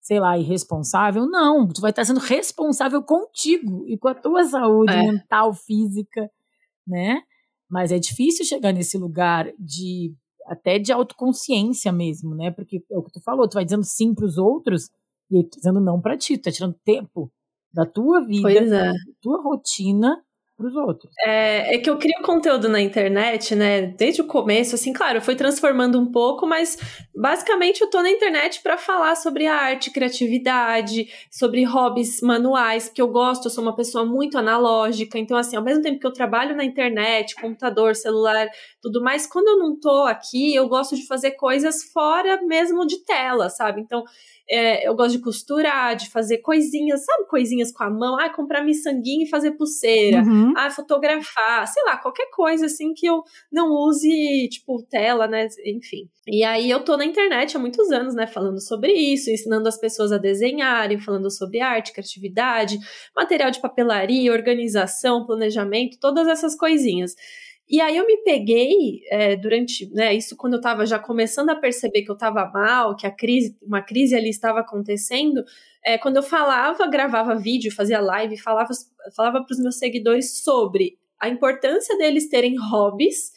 S1: sei lá, irresponsável. Não, tu vai estar sendo responsável contigo e com a tua saúde é. mental, física, né? Mas é difícil chegar nesse lugar de até de autoconsciência mesmo, né? Porque é o que tu falou, tu vai dizendo sim para os outros e aí, dizendo não para ti, tu tá tirando tempo da tua vida, é. da tua rotina os outros.
S2: É, é, que eu crio conteúdo na internet, né? Desde o começo, assim, claro, eu fui transformando um pouco, mas basicamente eu tô na internet para falar sobre arte, criatividade, sobre hobbies manuais, porque eu gosto, eu sou uma pessoa muito analógica, então assim, ao mesmo tempo que eu trabalho na internet, computador, celular, tudo mais, quando eu não tô aqui, eu gosto de fazer coisas fora mesmo de tela, sabe? Então, é, eu gosto de costurar, de fazer coisinhas, sabe, coisinhas com a mão, ah, comprar miçanguinha e fazer pulseira, uhum. ah, fotografar, sei lá, qualquer coisa assim que eu não use, tipo, tela, né, enfim. E aí eu tô na internet há muitos anos, né, falando sobre isso, ensinando as pessoas a desenharem, falando sobre arte, criatividade, material de papelaria, organização, planejamento, todas essas coisinhas. E aí eu me peguei é, durante, né, isso quando eu estava já começando a perceber que eu estava mal, que a crise, uma crise ali estava acontecendo, é, quando eu falava, gravava vídeo, fazia live, falava, falava para os meus seguidores sobre a importância deles terem hobbies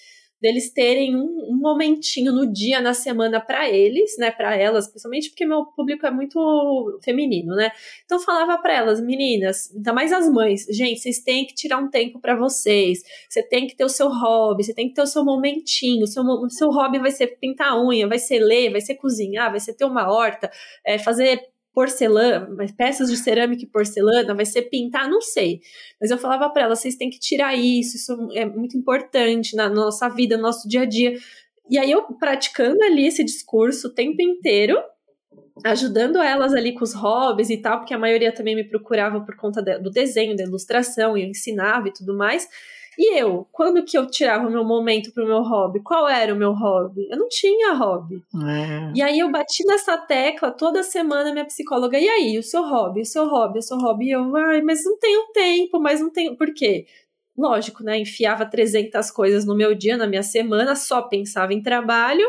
S2: deles terem um, um, momentinho no dia, na semana para eles, né, para elas, principalmente porque meu público é muito feminino, né? Então falava para elas, meninas, ainda mais as mães, gente, vocês têm que tirar um tempo para vocês. Você tem que ter o seu hobby, você tem que ter o seu momentinho. Seu, seu hobby vai ser pintar unha, vai ser ler, vai ser cozinhar, vai ser ter uma horta, é, fazer porcelana, peças de cerâmica e porcelana, vai ser pintar, não sei. Mas eu falava para ela, vocês têm que tirar isso, isso é muito importante na nossa vida, no nosso dia a dia. E aí eu praticando ali esse discurso o tempo inteiro, ajudando elas ali com os hobbies e tal, porque a maioria também me procurava por conta do desenho, da ilustração, e eu ensinava e tudo mais. E eu, quando que eu tirava o meu momento pro meu hobby? Qual era o meu hobby? Eu não tinha hobby. É. E aí eu bati nessa tecla toda semana, minha psicóloga, e aí, o seu hobby, o seu hobby, o seu hobby? E eu, ai, mas não tenho tempo, mas não tenho. Por quê? Lógico, né? Enfiava 300 coisas no meu dia, na minha semana, só pensava em trabalho.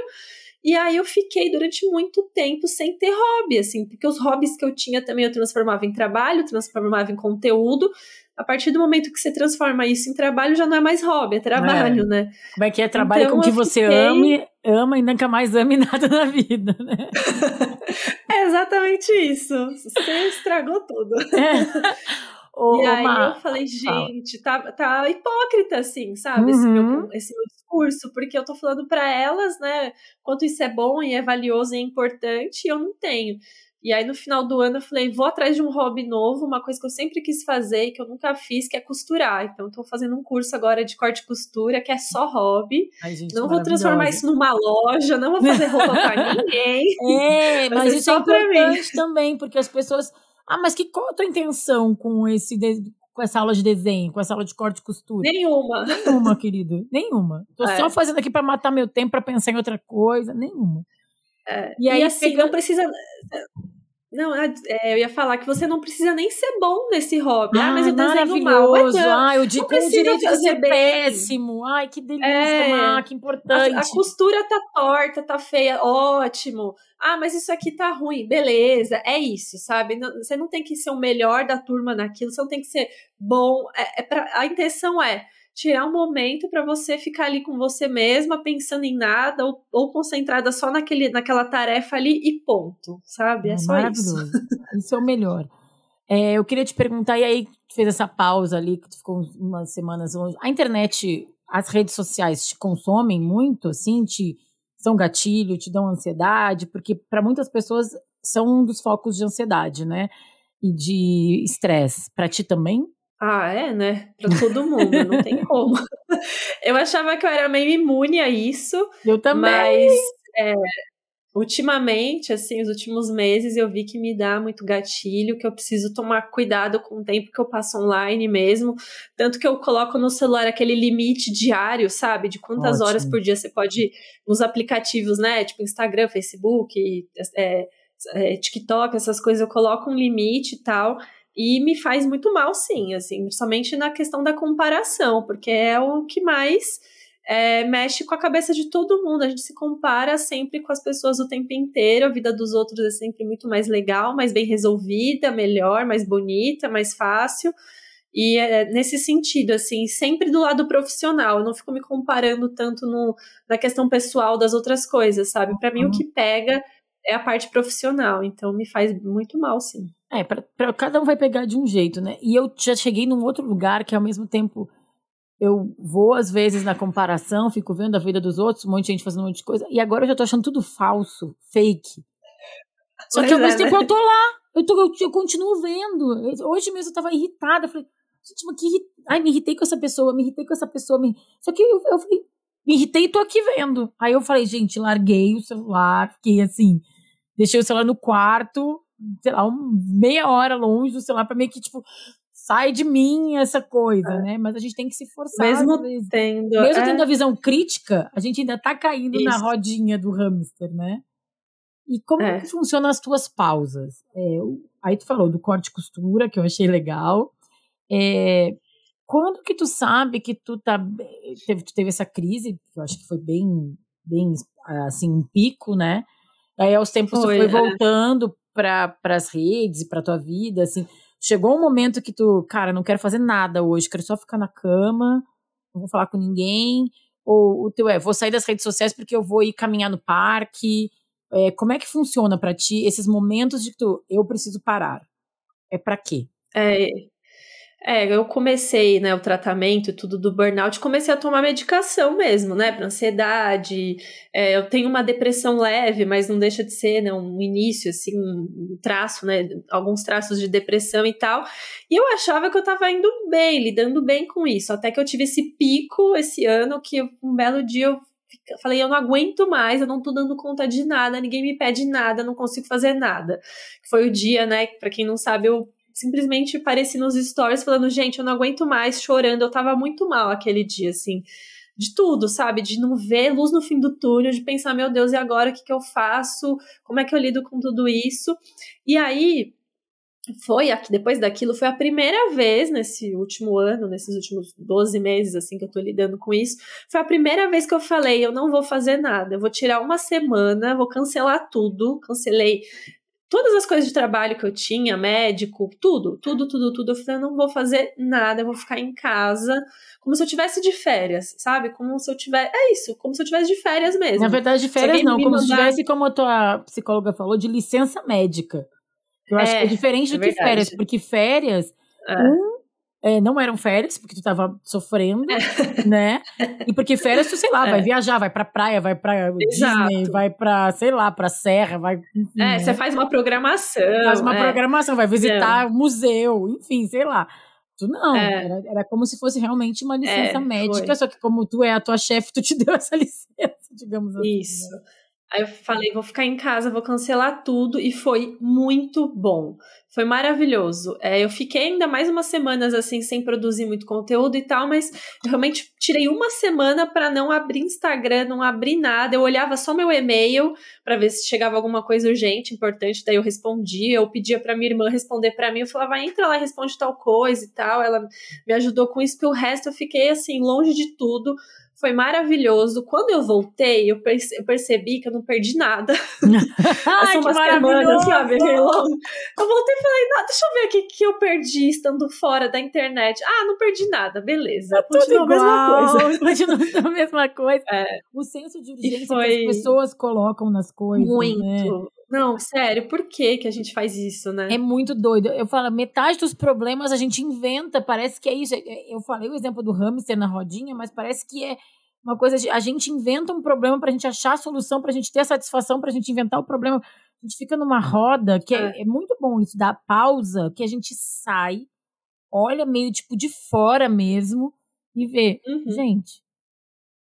S2: E aí eu fiquei durante muito tempo sem ter hobby, assim, porque os hobbies que eu tinha também eu transformava em trabalho, transformava em conteúdo, a partir do momento que você transforma isso em trabalho, já não é mais hobby, é trabalho, é. né?
S1: Como é que é? Trabalho então, com que você fiquei... ame, ama e nunca mais ame nada na vida, né?
S2: é exatamente isso. Você estragou tudo. É. Ô, e aí eu falei, gente, tá, tá hipócrita, assim, sabe? Uhum. Esse, meu, uhum. esse meu discurso, porque eu tô falando para elas, né, quanto isso é bom e é valioso e é importante, e eu não tenho. E aí no final do ano eu falei, vou atrás de um hobby novo, uma coisa que eu sempre quis fazer e que eu nunca fiz, que é costurar. Então estou fazendo um curso agora de corte e costura, que é só hobby. Ai, gente, não vou transformar isso numa loja, não vou fazer roupa para ninguém.
S1: É, mas isso é importante também, porque as pessoas. Ah, mas que qual a tua intenção com esse com essa aula de desenho, com essa aula de corte e costura?
S2: Nenhuma.
S1: Nenhuma, querido. Nenhuma. Tô é. só fazendo aqui para matar meu tempo, para pensar em outra coisa. Nenhuma.
S2: É, e aí, e assim, não precisa. Não, é, é, eu ia falar que você não precisa nem ser bom nesse hobby. Ah, ah mas eu desenho mal. Mas
S1: não, Ai, o, di não o direito de ser bem. péssimo. Ai, que delícia, é, ah, que importante.
S2: A, a, costura tá torta, tá feia, ótimo. Ah, mas isso aqui tá ruim, beleza. É isso, sabe? Não, você não tem que ser o melhor da turma naquilo, você não tem que ser bom. É, é pra, a intenção é tirar um momento para você ficar ali com você mesma, pensando em nada, ou, ou, concentrada só naquele, naquela tarefa ali e ponto, sabe? É só isso.
S1: Isso é o melhor. É, eu queria te perguntar, e aí fez essa pausa ali, que tu ficou umas semanas longe. A internet, as redes sociais te consomem muito, assim, te são gatilho, te dão ansiedade, porque para muitas pessoas são um dos focos de ansiedade, né? E de estresse. Para ti também?
S2: Ah, é, né? Pra todo mundo, não tem como. Eu achava que eu era meio imune a isso.
S1: Eu também.
S2: Mas é, ultimamente, assim, os últimos meses, eu vi que me dá muito gatilho, que eu preciso tomar cuidado com o tempo que eu passo online mesmo. Tanto que eu coloco no celular aquele limite diário, sabe? De quantas Ótimo. horas por dia você pode, nos aplicativos, né? Tipo Instagram, Facebook, é, é, TikTok, essas coisas, eu coloco um limite e tal. E me faz muito mal, sim, assim, somente na questão da comparação, porque é o que mais é, mexe com a cabeça de todo mundo. A gente se compara sempre com as pessoas o tempo inteiro, a vida dos outros é sempre muito mais legal, mais bem resolvida, melhor, mais bonita, mais fácil. E é nesse sentido, assim, sempre do lado profissional. Eu não fico me comparando tanto no, na questão pessoal das outras coisas, sabe? Para mim, uhum. o que pega é a parte profissional. Então, me faz muito mal, sim.
S1: É, pra, pra, cada um vai pegar de um jeito, né? E eu já cheguei num outro lugar que ao mesmo tempo eu vou, às vezes, na comparação, fico vendo a vida dos outros, um monte de gente fazendo um monte de coisa, e agora eu já tô achando tudo falso, fake. Só pois que ao é, mesmo tempo né? eu tô lá, eu, tô, eu, eu, continuo vendo. Hoje mesmo eu tava irritada, eu falei, gente, mas que Ai, me irritei com essa pessoa, me irritei com essa pessoa. Me... Só que eu, eu falei, me irritei e tô aqui vendo. Aí eu falei, gente, larguei o celular, fiquei assim, deixei o celular no quarto, sei lá, um, meia hora longe do celular pra meio que, tipo, sai de mim essa coisa, é. né? Mas a gente tem que se forçar.
S2: Mesmo tendo.
S1: Mesmo é. tendo a visão crítica, a gente ainda tá caindo Isso. na rodinha do hamster, né? E como é. que funcionam as tuas pausas? É, aí tu falou do corte e costura, que eu achei legal. É, quando que tu sabe que tu tá teve, tu teve essa crise, que eu acho que foi bem, bem assim, um pico, né? Aí aos tempos foi, tu foi é. voltando para as redes e para tua vida, assim. Chegou um momento que tu, cara, não quero fazer nada hoje, quero só ficar na cama, não vou falar com ninguém. Ou o teu é, vou sair das redes sociais porque eu vou ir caminhar no parque. É, como é que funciona para ti esses momentos de que tu, eu preciso parar? É para quê?
S2: É, é, eu comecei, né, o tratamento e tudo do burnout, comecei a tomar medicação mesmo, né, para ansiedade. É, eu tenho uma depressão leve, mas não deixa de ser, né, um início, assim, um traço, né, alguns traços de depressão e tal. E eu achava que eu tava indo bem, lidando bem com isso, até que eu tive esse pico esse ano que um belo dia eu falei, eu não aguento mais, eu não tô dando conta de nada, ninguém me pede nada, não consigo fazer nada. Foi o dia, né, para quem não sabe, eu simplesmente apareci nos stories falando, gente, eu não aguento mais, chorando. Eu tava muito mal aquele dia, assim. De tudo, sabe? De não ver luz no fim do túnel, de pensar, meu Deus, e agora o que, que eu faço? Como é que eu lido com tudo isso? E aí, foi depois daquilo, foi a primeira vez nesse último ano, nesses últimos 12 meses, assim, que eu tô lidando com isso, foi a primeira vez que eu falei, eu não vou fazer nada, eu vou tirar uma semana, vou cancelar tudo, cancelei todas as coisas de trabalho que eu tinha, médico, tudo, tudo, tudo, tudo. Eu falei, eu não vou fazer nada, eu vou ficar em casa, como se eu tivesse de férias, sabe? Como se eu tivesse. É isso, como se eu tivesse de férias mesmo.
S1: Na verdade, de férias não, como mandar... se tivesse, como a tua psicóloga falou, de licença médica. Eu acho é, que é diferente é do que férias, porque férias, é. um é, não eram férias, porque tu tava sofrendo, é. né? E porque férias, tu, sei lá, é. vai viajar, vai pra praia, vai pra Exato. Disney, vai pra, sei lá, pra serra, vai.
S2: Enfim, é, né? você faz uma programação.
S1: Faz uma é. programação, vai visitar o museu, enfim, sei lá. Tu não, é. era, era como se fosse realmente uma licença médica, foi. só que como tu é a tua chefe, tu te deu essa licença, digamos assim.
S2: Isso. Né? Aí eu falei, vou ficar em casa, vou cancelar tudo, e foi muito bom. Foi maravilhoso. É, eu fiquei ainda mais umas semanas assim, sem produzir muito conteúdo e tal, mas realmente tirei uma semana para não abrir Instagram, não abrir nada. Eu olhava só meu e-mail para ver se chegava alguma coisa urgente, importante, daí eu respondia. Eu pedia para minha irmã responder para mim, eu falava, entra lá e responde tal coisa e tal. Ela me ajudou com isso, porque o resto eu fiquei assim, longe de tudo foi maravilhoso. Quando eu voltei, eu, perce eu percebi que eu não perdi nada.
S1: Ai, que maravilhoso! Sabe?
S2: Eu voltei e falei, não, deixa eu ver o que, que eu perdi estando fora da internet. Ah, não perdi nada, beleza.
S1: Tá continua a mesma coisa. Continua a mesma coisa. É. O senso de urgência foi... que as pessoas colocam nas coisas.
S2: Muito.
S1: Né?
S2: Não, sério, por que que a gente faz isso, né?
S1: É muito doido. Eu falo, metade dos problemas a gente inventa, parece que é isso. Eu falei o exemplo do hamster na rodinha, mas parece que é uma coisa de a gente inventa um problema para a gente achar a solução, para a gente ter a satisfação, para a gente inventar o problema. A gente fica numa roda que é, é, é muito bom isso, da pausa, que a gente sai, olha meio tipo de fora mesmo e vê, uhum. gente,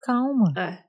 S1: calma.
S2: É.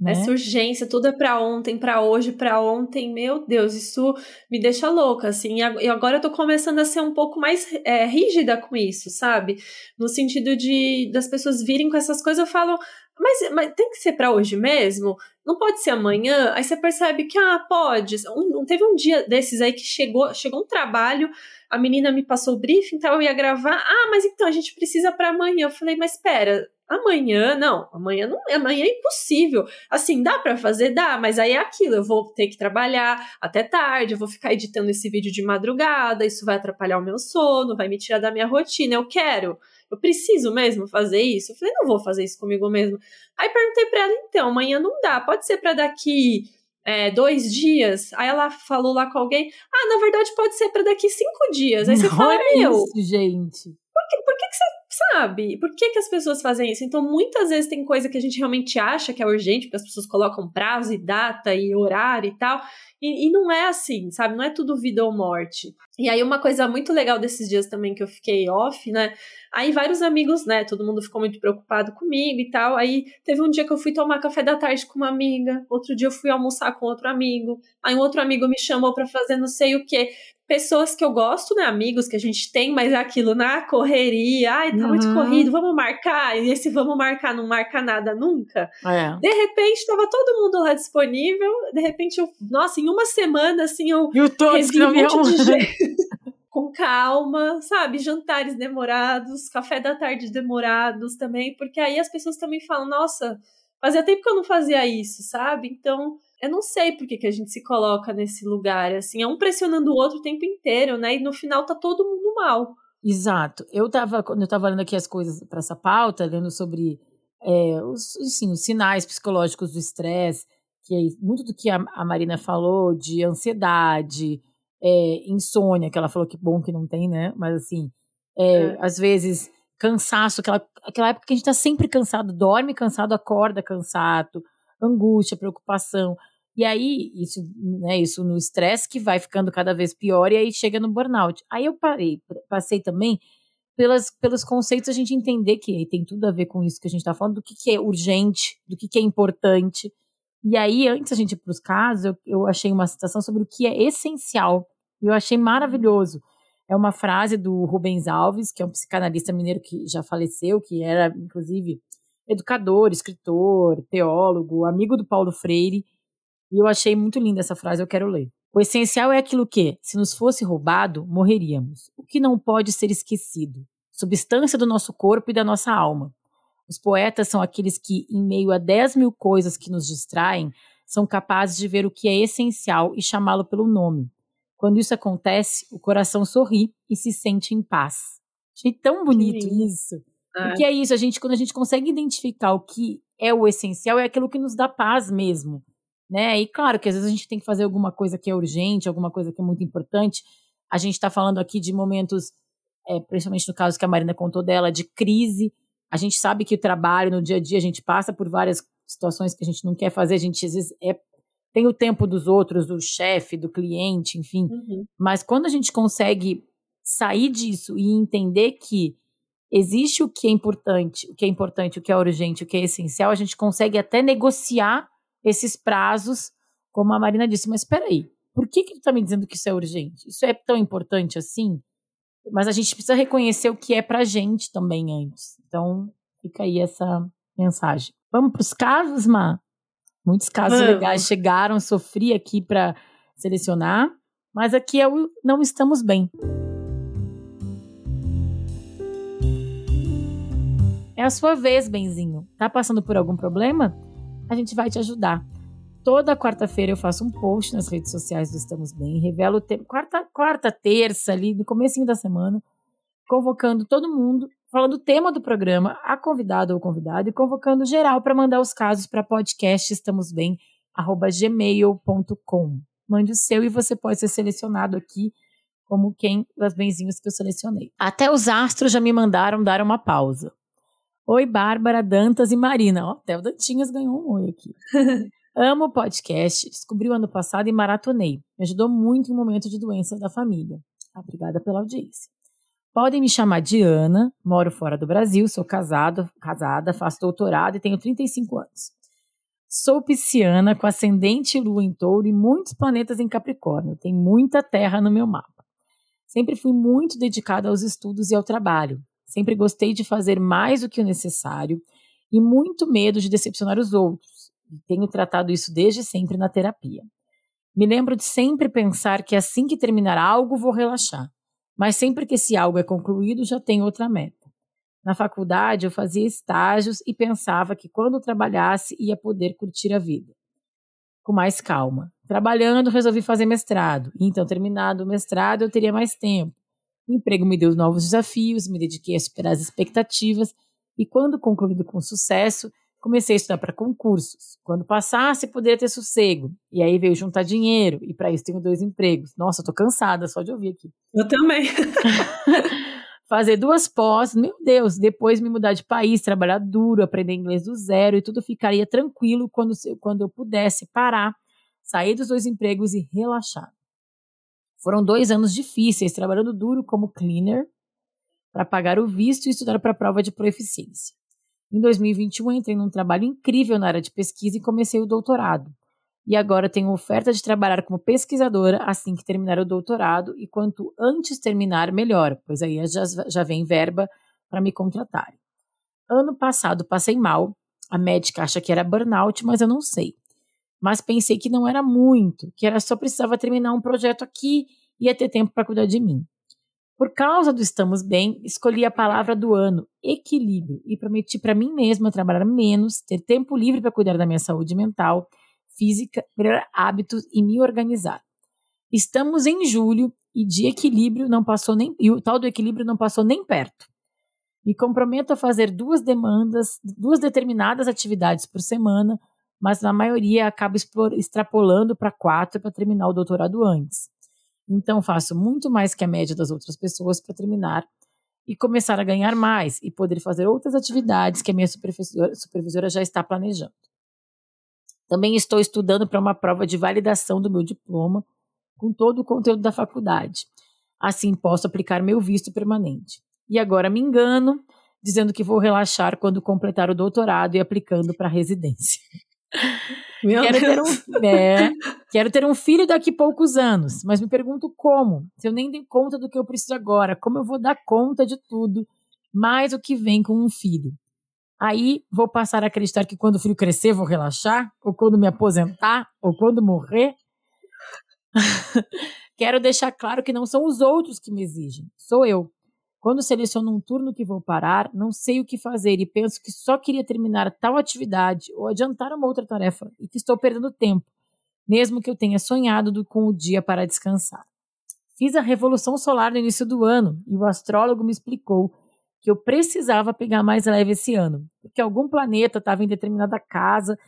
S2: Né? Essa urgência, tudo é para ontem, para hoje, para ontem. Meu Deus, isso me deixa louca, assim. E agora eu tô começando a ser um pouco mais é, rígida com isso, sabe? No sentido de das pessoas virem com essas coisas, eu falo, mas, mas tem que ser para hoje mesmo? Não pode ser amanhã? Aí você percebe que, ah, pode. Um, teve um dia desses aí que chegou, chegou um trabalho, a menina me passou o briefing, então eu ia gravar. Ah, mas então a gente precisa para amanhã. Eu falei, mas espera, amanhã não, amanhã não, amanhã é impossível. Assim, dá para fazer, dá, mas aí é aquilo, eu vou ter que trabalhar até tarde, eu vou ficar editando esse vídeo de madrugada, isso vai atrapalhar o meu sono, vai me tirar da minha rotina. Eu quero eu preciso mesmo fazer isso? Eu falei, não vou fazer isso comigo mesmo. Aí perguntei pra ela, então, amanhã não dá, pode ser para daqui é, dois dias? Aí ela falou lá com alguém, ah, na verdade pode ser para daqui cinco dias. Aí você não fala,
S1: meu. Isso, gente.
S2: Por que, por que, que você sabe? Por que, que as pessoas fazem isso? Então, muitas vezes tem coisa que a gente realmente acha que é urgente, porque as pessoas colocam prazo e data e horário e tal. E, e não é assim, sabe? Não é tudo vida ou morte. E aí, uma coisa muito legal desses dias também que eu fiquei off, né? Aí vários amigos, né? Todo mundo ficou muito preocupado comigo e tal. Aí teve um dia que eu fui tomar café da tarde com uma amiga, outro dia eu fui almoçar com outro amigo. Aí um outro amigo me chamou para fazer não sei o quê. Pessoas que eu gosto, né? Amigos que a gente tem, mas é aquilo na correria. Ai, tá uhum. muito corrido, vamos marcar. E esse vamos marcar não marca nada nunca. É. De repente, tava todo mundo lá disponível. De repente, eu, nossa, em uma semana, assim, eu.
S1: E o todos um de gente.
S2: com calma, sabe? Jantares demorados, café da tarde demorados também, porque aí as pessoas também falam, nossa, fazia tempo que eu não fazia isso, sabe? Então, eu não sei por que, que a gente se coloca nesse lugar, assim, é um pressionando o outro o tempo inteiro, né? E no final tá todo mundo mal.
S1: Exato. Eu tava, quando eu tava lendo aqui as coisas para essa pauta, lendo sobre é, os, assim, os sinais psicológicos do estresse, que é muito do que a, a Marina falou, de ansiedade, é, insônia, que ela falou que bom que não tem, né? Mas assim, é, é. às vezes cansaço, aquela, aquela época que a gente tá sempre cansado, dorme cansado, acorda cansado, angústia, preocupação. E aí, isso, né, isso no estresse que vai ficando cada vez pior e aí chega no burnout. Aí eu parei, passei também pelas, pelos conceitos a gente entender que tem tudo a ver com isso que a gente está falando, do que, que é urgente, do que, que é importante. E aí, antes a gente ir para os casos, eu, eu achei uma citação sobre o que é essencial eu achei maravilhoso. É uma frase do Rubens Alves, que é um psicanalista mineiro que já faleceu, que era, inclusive, educador, escritor, teólogo, amigo do Paulo Freire. E eu achei muito linda essa frase, eu quero ler. O essencial é aquilo que, se nos fosse roubado, morreríamos. O que não pode ser esquecido. Substância do nosso corpo e da nossa alma. Os poetas são aqueles que, em meio a dez mil coisas que nos distraem, são capazes de ver o que é essencial e chamá-lo pelo nome. Quando isso acontece, o coração sorri e se sente em paz. Achei tão bonito isso. É. Porque é isso, a gente, quando a gente consegue identificar o que é o essencial, é aquilo que nos dá paz mesmo. Né? E claro que às vezes a gente tem que fazer alguma coisa que é urgente, alguma coisa que é muito importante. A gente está falando aqui de momentos, é, principalmente no caso que a Marina contou dela, de crise. A gente sabe que o trabalho no dia a dia, a gente passa por várias situações que a gente não quer fazer, a gente às vezes é tem o tempo dos outros, do chefe, do cliente, enfim. Uhum. Mas quando a gente consegue sair disso e entender que existe o que é importante, o que é importante, o que é urgente, o que é essencial, a gente consegue até negociar esses prazos, como a Marina disse. Mas espera aí, por que que tu está me dizendo que isso é urgente? Isso é tão importante assim? Mas a gente precisa reconhecer o que é pra gente também antes. Então, fica aí essa mensagem. Vamos para os casos, Má? Muitos casos Vamos. legais chegaram, sofri aqui para selecionar, mas aqui é o não estamos bem. É a sua vez, Benzinho. Tá passando por algum problema? A gente vai te ajudar. Toda quarta-feira eu faço um post nas redes sociais do Estamos Bem, revelo o tema, quarta, quarta, terça ali, no comecinho da semana, convocando todo mundo falando o tema do programa, a convidada ou convidado, e convocando geral para mandar os casos para podcast estamos bem, gmail.com. Mande o seu e você pode ser selecionado aqui como quem das benzinhos que eu selecionei. Até os astros já me mandaram dar uma pausa. Oi, Bárbara, Dantas e Marina. Ó, até o Dantinhas ganhou um oi aqui. Amo o podcast, descobri o ano passado e maratonei. Me ajudou muito em um momento de doença da família. Obrigada pela audiência. Podem me chamar de Ana, moro fora do Brasil, sou casado, casada, faço doutorado e tenho 35 anos. Sou pisciana com ascendente lua em touro e muitos planetas em Capricórnio. Tem muita terra no meu mapa. Sempre fui muito dedicada aos estudos e ao trabalho. Sempre gostei de fazer mais do que o necessário e muito medo de decepcionar os outros. E tenho tratado isso desde sempre na terapia. Me lembro de sempre pensar que assim que terminar algo vou relaxar mas sempre que esse algo é concluído, já tem outra meta. Na faculdade, eu fazia estágios e pensava que quando trabalhasse ia poder curtir a vida. Com mais calma. Trabalhando, resolvi fazer mestrado. Então, terminado o mestrado, eu teria mais tempo. O emprego me deu novos desafios, me dediquei a superar as expectativas e, quando concluído com sucesso, comecei a estudar para concursos. Quando passasse, poderia ter sossego. E aí veio juntar dinheiro, e para isso tenho dois empregos. Nossa, eu tô cansada só de ouvir aqui.
S2: Eu também.
S1: fazer duas pós, meu Deus, depois me mudar de país, trabalhar duro, aprender inglês do zero e tudo ficaria tranquilo quando, quando eu pudesse parar, sair dos dois empregos e relaxar. Foram dois anos difíceis, trabalhando duro como cleaner para pagar o visto e estudar para a prova de proeficiência. Em 2021, entrei num trabalho incrível na área de pesquisa e comecei o doutorado. E agora tenho oferta de trabalhar como pesquisadora assim que terminar o doutorado e quanto antes terminar, melhor, pois aí já, já vem verba para me contratar. Ano passado passei mal, a médica acha que era burnout, mas eu não sei. Mas pensei que não era muito, que era só precisava terminar um projeto aqui e ia ter tempo para cuidar de mim. Por causa do estamos bem, escolhi a palavra do ano, equilíbrio, e prometi para mim mesma trabalhar menos, ter tempo livre para cuidar da minha saúde mental, física, criar hábitos e me organizar. Estamos em julho e de equilíbrio não passou nem e o tal do equilíbrio não passou nem perto. Me comprometo a fazer duas demandas, duas determinadas atividades por semana, mas na maioria acabo extrapolando para quatro para terminar o doutorado antes. Então faço muito mais que a média das outras pessoas para terminar e começar a ganhar mais e poder fazer outras atividades que a minha supervisora, supervisora já está planejando. Também estou estudando para uma prova de validação do meu diploma com todo o conteúdo da faculdade. Assim posso aplicar meu visto permanente. E agora me engano, dizendo que vou relaxar quando completar o doutorado e aplicando para a residência. Meu quero Deus. ter um é, quero ter um filho daqui a poucos anos, mas me pergunto como. Se eu nem dei conta do que eu preciso agora, como eu vou dar conta de tudo, mais o que vem com um filho? Aí vou passar a acreditar que quando o filho crescer vou relaxar, ou quando me aposentar, ou quando morrer. quero deixar claro que não são os outros que me exigem, sou eu. Quando seleciono um turno que vou parar, não sei o que fazer e penso que só queria terminar tal atividade ou adiantar uma outra tarefa e que estou perdendo tempo, mesmo que eu tenha sonhado do, com o dia para descansar. Fiz a revolução solar no início do ano e o astrólogo me explicou que eu precisava pegar mais leve esse ano, porque algum planeta estava em determinada casa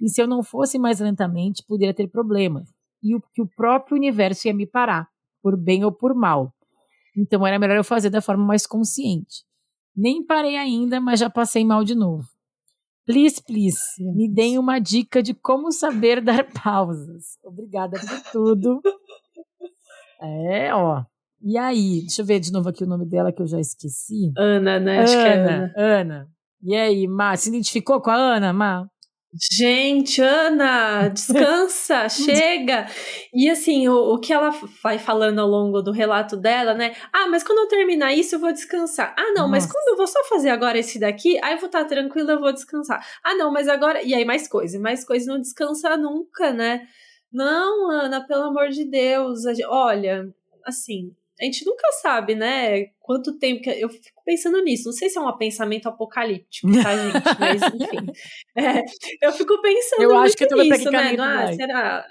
S1: e se eu não fosse mais lentamente, poderia ter problemas, e o, que o próprio universo ia me parar, por bem ou por mal. Então era melhor eu fazer da forma mais consciente. Nem parei ainda, mas já passei mal de novo. Please, please, me deem uma dica de como saber dar pausas. Obrigada por tudo. É, ó. E aí, deixa eu ver de novo aqui o nome dela que eu já esqueci.
S2: Ana, né? Acho
S1: Ana,
S2: que é Ana.
S1: Ana. E aí, Má, se identificou com a Ana, Má?
S2: Gente, Ana, descansa, chega. E assim, o, o que ela vai falando ao longo do relato dela, né? Ah, mas quando eu terminar isso, eu vou descansar. Ah, não, Nossa. mas quando eu vou só fazer agora esse daqui, aí eu vou estar tranquila, eu vou descansar. Ah, não, mas agora. E aí, mais coisa, mais coisa, não descansa nunca, né? Não, Ana, pelo amor de Deus. Olha, assim, a gente nunca sabe, né? Quanto tempo que. Eu fico pensando nisso. Não sei se é um pensamento apocalíptico, tá, gente? Mas, enfim. É, eu fico pensando eu acho que nisso, né? Ah, será.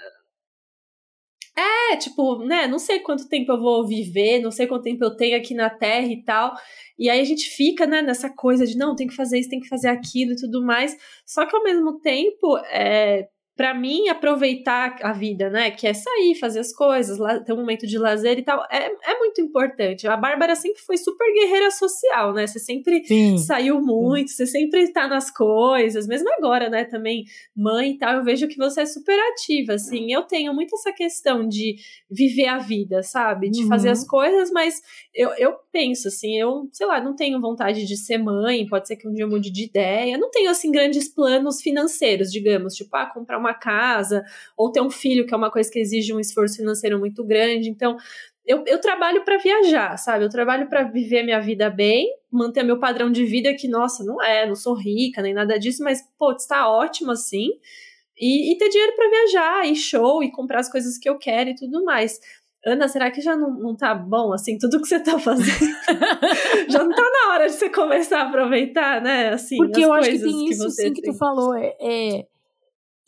S2: É, tipo, né? Não sei quanto tempo eu vou viver, não sei quanto tempo eu tenho aqui na Terra e tal. E aí a gente fica, né, nessa coisa de não, tem que fazer isso, tem que fazer aquilo e tudo mais. Só que ao mesmo tempo, é, para mim, aproveitar a vida, né? Que é sair, fazer as coisas, ter um momento de lazer e tal, é, é muito importante. A Bárbara sempre foi super guerreira social, né? Você sempre Sim. saiu muito, Sim. você sempre tá nas coisas, mesmo agora, né? Também mãe e tal, eu vejo que você é super ativa, assim. Eu tenho muito essa questão de viver a vida, sabe? De uhum. fazer as coisas, mas eu, eu penso, assim, eu, sei lá, não tenho vontade de ser mãe, pode ser que um dia eu mude de ideia, não tenho, assim, grandes planos financeiros, digamos, tipo, ah, comprar uma casa, ou ter um filho, que é uma coisa que exige um esforço financeiro muito grande. Então, eu, eu trabalho para viajar, sabe? Eu trabalho para viver minha vida bem, manter meu padrão de vida que, nossa, não é, não sou rica nem nada disso, mas, pô, está ótimo assim. E, e ter dinheiro para viajar, e show, e comprar as coisas que eu quero e tudo mais. Ana, será que já não, não tá bom, assim, tudo que você tá fazendo? já não tá na hora de você começar a aproveitar, né, assim,
S1: Porque eu acho que tem isso, que sim, tem. que tu falou, é, é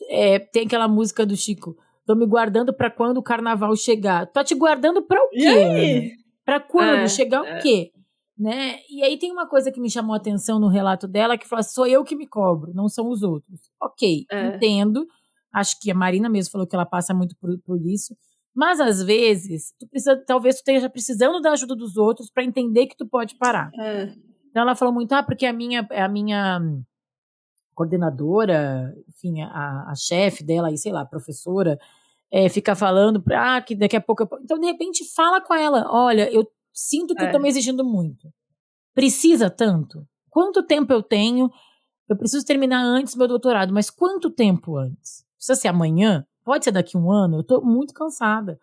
S1: é, tem aquela música do Chico. Tô me guardando para quando o carnaval chegar. Tô te guardando para o quê? Para quando? É, chegar é. o quê? Né? E aí tem uma coisa que me chamou a atenção no relato dela, que falou: sou eu que me cobro, não são os outros. Ok, é. entendo. Acho que a Marina mesmo falou que ela passa muito por, por isso. Mas às vezes, tu precisa, talvez tu esteja precisando da ajuda dos outros para entender que tu pode parar.
S2: É.
S1: Então ela falou muito, ah, porque a minha, a minha coordenadora, enfim, a, a chefe dela aí, sei lá, professora, é, fica falando pra, ah, que daqui a pouco. Eu... Então, de repente, fala com ela: olha, eu sinto que é. eu tô me exigindo muito. Precisa tanto? Quanto tempo eu tenho? Eu preciso terminar antes meu doutorado, mas quanto tempo antes? Precisa ser amanhã? Pode ser daqui a um ano? Eu tô muito cansada.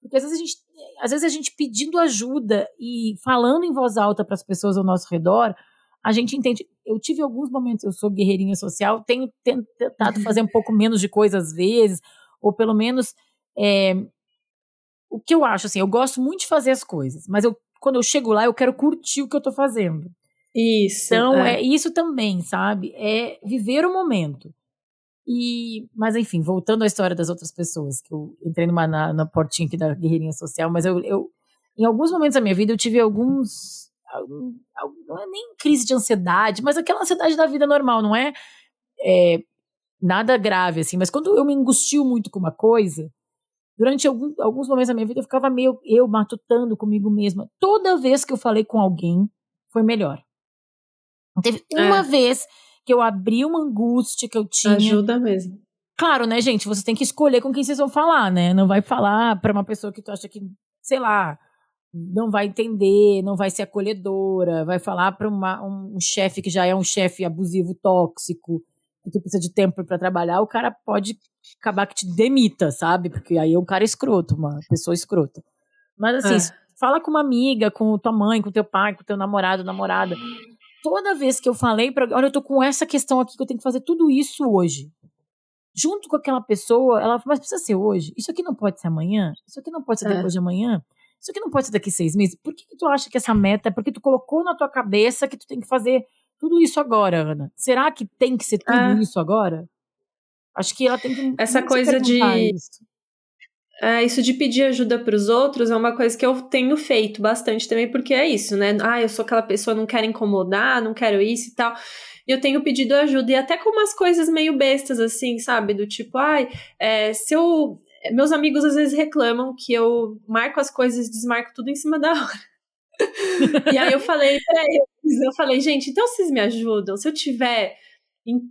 S1: Porque às vezes a gente, às vezes a gente pedindo ajuda e falando em voz alta para as pessoas ao nosso redor, a gente entende. Eu tive alguns momentos, eu sou guerreirinha social, tenho tentado fazer um pouco menos de coisa às vezes, ou pelo menos é, o que eu acho assim, eu gosto muito de fazer as coisas, mas eu quando eu chego lá eu quero curtir o que eu tô fazendo.
S2: Isso.
S1: Então é, é isso também, sabe? É viver o momento. E, mas enfim, voltando à história das outras pessoas, que eu entrei numa, na, na portinha aqui da guerreirinha social, mas eu, eu, em alguns momentos da minha vida, eu tive alguns, não é nem crise de ansiedade, mas aquela ansiedade da vida normal, não é, é nada grave, assim, mas quando eu me angustio muito com uma coisa, durante algum, alguns momentos da minha vida eu ficava meio eu matutando comigo mesma. Toda vez que eu falei com alguém, foi melhor. Teve uma é. vez que eu abri uma angústia que eu tinha.
S2: Ajuda mesmo.
S1: Claro, né, gente? Você tem que escolher com quem vocês vão falar, né? Não vai falar para uma pessoa que tu acha que, sei lá, não vai entender, não vai ser acolhedora, vai falar para um chefe que já é um chefe abusivo, tóxico, que tu precisa de tempo para trabalhar, o cara pode acabar que te demita, sabe? Porque aí é um cara escroto, uma pessoa escrota. Mas assim, é. fala com uma amiga, com tua mãe, com teu pai, com teu namorado, namorada. Toda vez que eu falei para, olha, eu tô com essa questão aqui que eu tenho que fazer tudo isso hoje. Junto com aquela pessoa, ela fala, mas precisa ser hoje. Isso aqui não pode ser amanhã. Isso aqui não pode ser é. depois de amanhã. Isso aqui não pode ser daqui seis meses. Por que, que tu acha que essa meta, porque tu colocou na tua cabeça que tu tem que fazer tudo isso agora, Ana? Será que tem que ser tudo ah. isso agora? Acho que ela tem que.
S2: Essa coisa de. Isso. É, isso de pedir ajuda para os outros é uma coisa que eu tenho feito bastante também, porque é isso, né? Ah, eu sou aquela pessoa, não quero incomodar, não quero isso e tal. E eu tenho pedido ajuda, e até com umas coisas meio bestas, assim, sabe? Do tipo, ai, é, se eu. Meus amigos às vezes reclamam que eu marco as coisas desmarco tudo em cima da hora e aí eu falei pra eles, eu falei, gente, então vocês me ajudam? Se eu tiver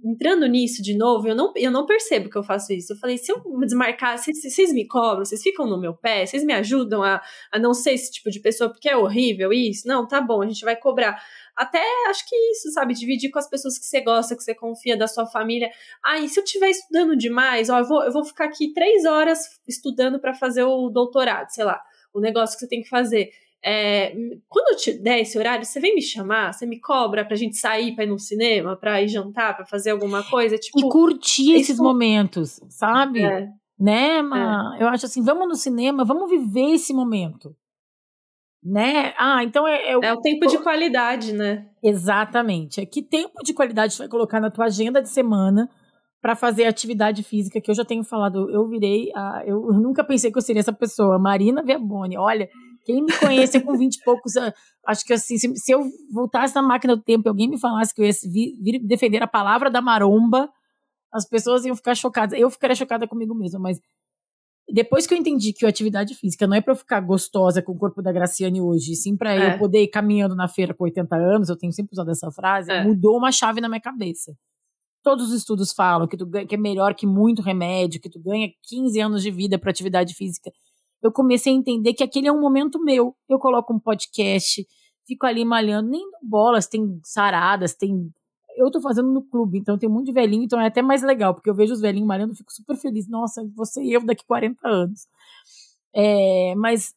S2: entrando nisso de novo, eu não, eu não percebo que eu faço isso. Eu falei, se eu desmarcar, vocês, vocês me cobram, vocês ficam no meu pé, vocês me ajudam a, a não ser esse tipo de pessoa, porque é horrível isso? Não, tá bom, a gente vai cobrar. Até acho que isso, sabe? Dividir com as pessoas que você gosta, que você confia, da sua família. Ah, e se eu estiver estudando demais, ó, eu vou, eu vou ficar aqui três horas estudando para fazer o doutorado, sei lá, o negócio que você tem que fazer é, quando eu te der esse horário, você vem me chamar, você me cobra pra gente sair pra ir no cinema, pra ir jantar, pra fazer alguma coisa. Tipo,
S1: e curtir isso... esses momentos, sabe? É. Né, mas é. eu acho assim, vamos no cinema, vamos viver esse momento. Né? Ah, então é.
S2: É, é o tempo de qualidade, né?
S1: Exatamente. É que tempo de qualidade você vai colocar na tua agenda de semana para fazer atividade física, que eu já tenho falado, eu virei, a, eu, nunca pensei que eu seria essa pessoa, Marina Verboni, olha, quem me conhece com 20 e poucos acho que assim, se, se, eu voltasse na máquina do tempo e alguém me falasse que eu ia vir, vir defender a palavra da maromba, as pessoas iam ficar chocadas. Eu ficaria chocada comigo mesma, mas depois que eu entendi que a atividade física não é para eu ficar gostosa com o corpo da Graciane hoje, sim para é. eu poder ir caminhando na feira com 80 anos, eu tenho sempre usado essa frase, é. mudou uma chave na minha cabeça. Todos os estudos falam que, tu, que é melhor que muito remédio, que tu ganha 15 anos de vida para atividade física eu comecei a entender que aquele é um momento meu. Eu coloco um podcast, fico ali malhando, nem bolas, tem saradas, tem. Eu tô fazendo no clube, então tem de velhinho, então é até mais legal, porque eu vejo os velhinhos malhando fico super feliz. Nossa, você e eu daqui 40 anos. É, mas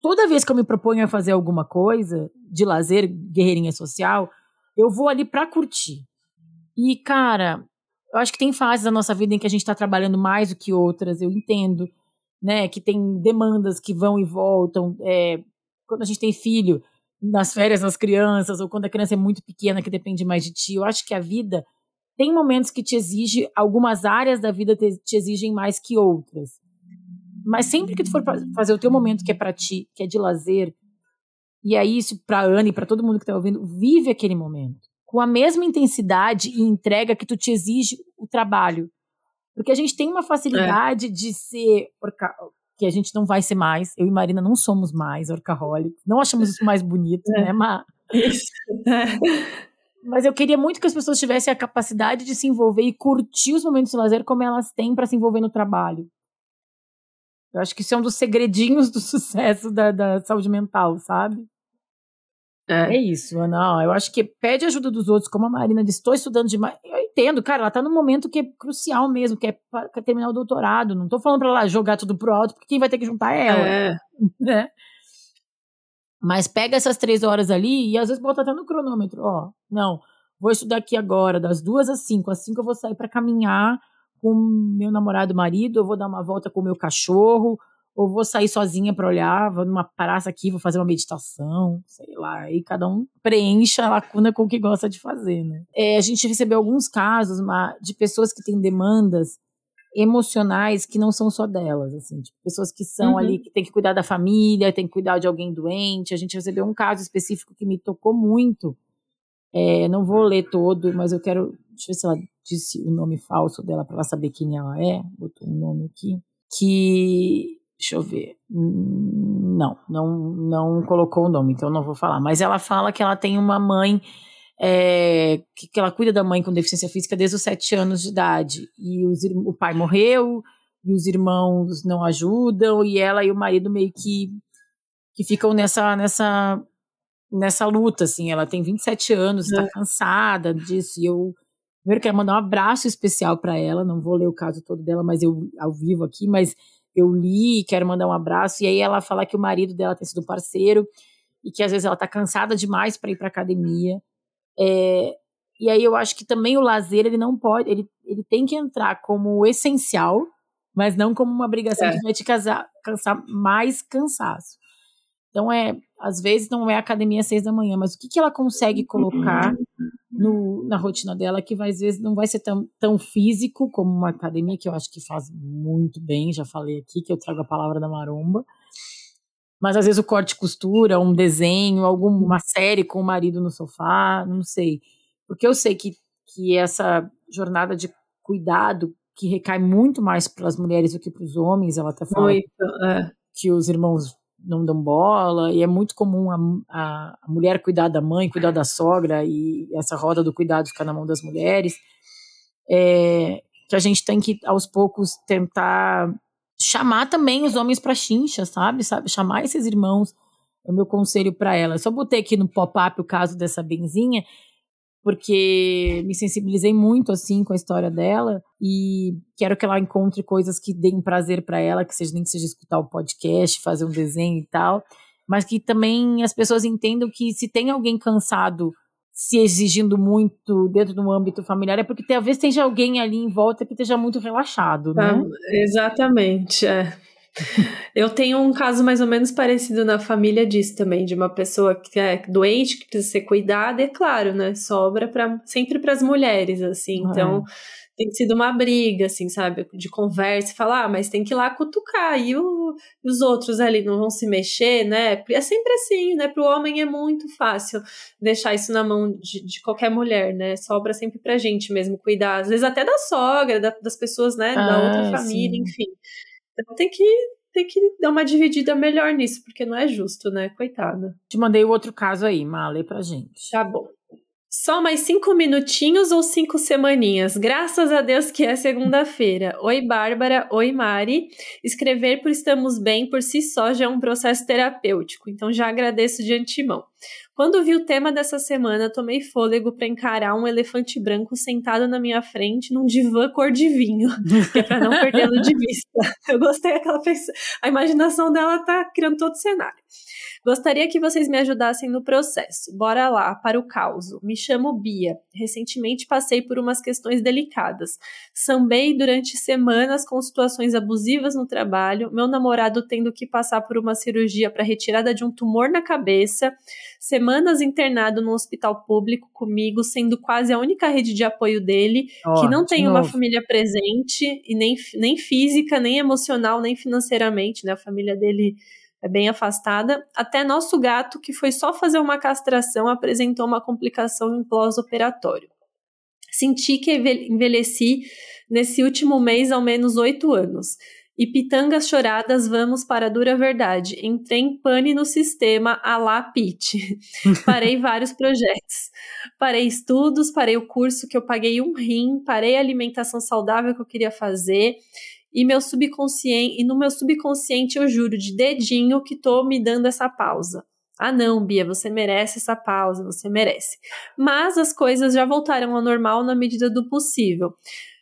S1: toda vez que eu me proponho a fazer alguma coisa de lazer, guerreirinha social, eu vou ali pra curtir. E, cara, eu acho que tem fases da nossa vida em que a gente tá trabalhando mais do que outras, eu entendo né, que tem demandas que vão e voltam. É, quando a gente tem filho, nas férias das crianças, ou quando a criança é muito pequena, que depende mais de ti. Eu acho que a vida tem momentos que te exige, algumas áreas da vida te, te exigem mais que outras. Mas sempre que tu for fazer o teu momento que é para ti, que é de lazer, e é isso para Ana e para todo mundo que tá ouvindo, vive aquele momento com a mesma intensidade e entrega que tu te exige o trabalho. Porque a gente tem uma facilidade é. de ser. Que a gente não vai ser mais. Eu e Marina não somos mais orcaholics. Não achamos isso mais bonito, é. né, Ma? Isso. Mas eu queria muito que as pessoas tivessem a capacidade de se envolver e curtir os momentos de lazer como elas têm para se envolver no trabalho. Eu acho que isso é um dos segredinhos do sucesso da, da saúde mental, sabe? É. é isso, Ana. Eu acho que pede ajuda dos outros, como a Marina disse, estou estudando demais. Eu entendo, cara, ela está num momento que é crucial mesmo, que é para terminar o doutorado. Não estou falando para ela jogar tudo pro alto, porque quem vai ter que juntar é ela. É. Né? Mas pega essas três horas ali e às vezes bota até no cronômetro. Ó, não, vou estudar aqui agora, das duas às cinco. Às cinco eu vou sair para caminhar com meu namorado marido, eu vou dar uma volta com o meu cachorro, ou vou sair sozinha para olhar, vou numa praça aqui, vou fazer uma meditação, sei lá, aí cada um preenche a lacuna com o que gosta de fazer, né? É, a gente recebeu alguns casos de pessoas que têm demandas emocionais que não são só delas, assim, tipo, pessoas que são uhum. ali, que tem que cuidar da família, tem que cuidar de alguém doente. A gente recebeu um caso específico que me tocou muito. É, não vou ler todo, mas eu quero, deixa eu ver se ela disse o nome falso dela para ela saber quem ela é. Botou um nome aqui. Que Deixa eu ver. Não, não, não colocou o nome, então não vou falar. Mas ela fala que ela tem uma mãe é, que, que, ela cuida da mãe com deficiência física desde os sete anos de idade. E os, o pai morreu, e os irmãos não ajudam, e ela e o marido meio que, que ficam nessa, nessa, nessa luta, assim. Ela tem 27 anos, está é. cansada disso, e eu primeiro quero mandar um abraço especial para ela, não vou ler o caso todo dela, mas eu ao vivo aqui, mas eu li, quero mandar um abraço. E aí ela fala que o marido dela tem sido parceiro e que às vezes ela tá cansada demais para ir para academia. É, e aí eu acho que também o lazer ele não pode, ele, ele tem que entrar como essencial, mas não como uma obrigação é. que vai te casar, cansar mais cansaço. Então é, às vezes não é academia às seis da manhã, mas o que, que ela consegue colocar no, na rotina dela que vai, às vezes não vai ser tão, tão físico como uma academia, que eu acho que faz muito bem, já falei aqui que eu trago a palavra da maromba. Mas às vezes o corte costura, um desenho, alguma série com o marido no sofá, não sei. Porque eu sei que, que essa jornada de cuidado que recai muito mais para as mulheres do que para os homens, ela até fala muito, é. que os irmãos não dão bola, e é muito comum a, a, mulher cuidar da mãe, cuidar da sogra, e essa roda do cuidado ficar na mão das mulheres, é, que a gente tem que, aos poucos, tentar chamar também os homens para chincha, sabe? sabe? Chamar esses irmãos, é o meu conselho para ela. Só botei aqui no pop-up o caso dessa benzinha, porque me sensibilizei muito assim com a história dela e quero que ela encontre coisas que deem prazer para ela, que seja nem que seja escutar o podcast, fazer um desenho e tal, mas que também as pessoas entendam que se tem alguém cansado se exigindo muito dentro do âmbito familiar é porque talvez tenha alguém ali em volta que esteja muito relaxado, né? Ah,
S2: exatamente, é. Eu tenho um caso mais ou menos parecido na família disso também, de uma pessoa que é doente, que precisa ser cuidada, e é claro, né? Sobra pra, sempre para as mulheres, assim. Ah, então, tem sido uma briga, assim, sabe? De conversa, falar, ah, mas tem que ir lá cutucar, e, o, e os outros ali não vão se mexer, né? É sempre assim, né? Para o homem é muito fácil deixar isso na mão de, de qualquer mulher, né? Sobra sempre pra gente mesmo cuidar, às vezes até da sogra, da, das pessoas, né? Ah, da outra família, sim. enfim. Então tem que, tem que dar uma dividida melhor nisso, porque não é justo, né? Coitada.
S1: Te mandei o outro caso aí, Malê, pra gente.
S2: Tá bom. Só mais cinco minutinhos ou cinco semaninhas? Graças a Deus que é segunda-feira. Oi, Bárbara. Oi, Mari. Escrever por Estamos Bem por si só já é um processo terapêutico, então já agradeço de antemão. Quando vi o tema dessa semana, tomei fôlego para encarar um elefante branco sentado na minha frente num divã cor de vinho, que é para não perdê-lo de vista. Eu gostei daquela pessoa. A imaginação dela tá criando todo o cenário. Gostaria que vocês me ajudassem no processo. Bora lá, para o caos. Me chamo Bia. Recentemente passei por umas questões delicadas. Sambei durante semanas com situações abusivas no trabalho, meu namorado tendo que passar por uma cirurgia para retirada de um tumor na cabeça, semanas internado no hospital público comigo, sendo quase a única rede de apoio dele, oh, que não tem uma família presente, e nem, nem física, nem emocional, nem financeiramente, né? A família dele é bem afastada. Até nosso gato, que foi só fazer uma castração, apresentou uma complicação em pós-operatório. Senti que envelheci nesse último mês ao menos oito anos. e pitangas choradas, vamos para a dura verdade. Entrei em pane no sistema a la Pit. parei vários projetos. Parei estudos, parei o curso que eu paguei um rim, parei a alimentação saudável que eu queria fazer. E meu subconsciente, e no meu subconsciente eu juro de dedinho que tô me dando essa pausa. Ah, não, Bia, você merece essa pausa, você merece. Mas as coisas já voltaram ao normal na medida do possível.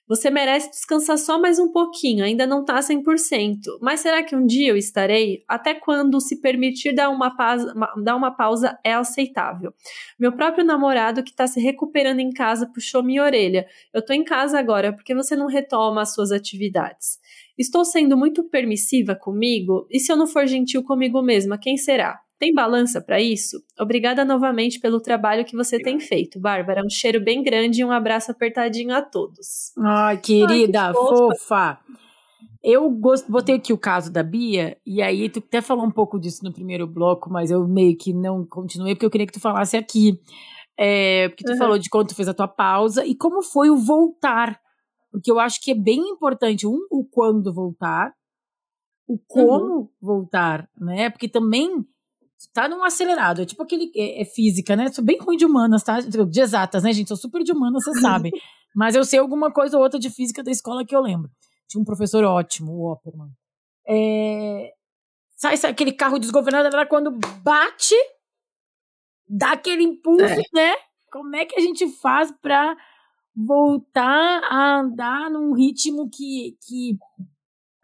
S2: Você merece descansar só mais um pouquinho, ainda não tá 100%. Mas será que um dia eu estarei? Até quando se permitir dar uma pausa, dar uma pausa é aceitável? Meu próprio namorado que tá se recuperando em casa puxou minha orelha. Eu tô em casa agora, porque você não retoma as suas atividades? Estou sendo muito permissiva comigo? E se eu não for gentil comigo mesma, quem será? Tem balança para isso? Obrigada novamente pelo trabalho que você tem feito, Bárbara. Um cheiro bem grande e um abraço apertadinho a todos.
S1: Ai, querida, Ai, que fofa. Eu gosto, botei aqui o caso da Bia, e aí tu até falou um pouco disso no primeiro bloco, mas eu meio que não continuei, porque eu queria que tu falasse aqui. É, porque tu uhum. falou de quando tu fez a tua pausa e como foi o voltar. Porque eu acho que é bem importante, um, o quando voltar, o como uhum. voltar, né? Porque também tá num acelerado. É tipo aquele. É, é, física, né? Sou bem ruim de humanas, tá? De exatas, né, gente? Sou super de humanas, vocês sabem. Mas eu sei alguma coisa ou outra de física da escola que eu lembro. Tinha um professor ótimo, o Opperman. É... Sai, sai aquele carro desgovernado, era quando bate, dá aquele impulso, é. né? Como é que a gente faz pra voltar a andar num ritmo que, que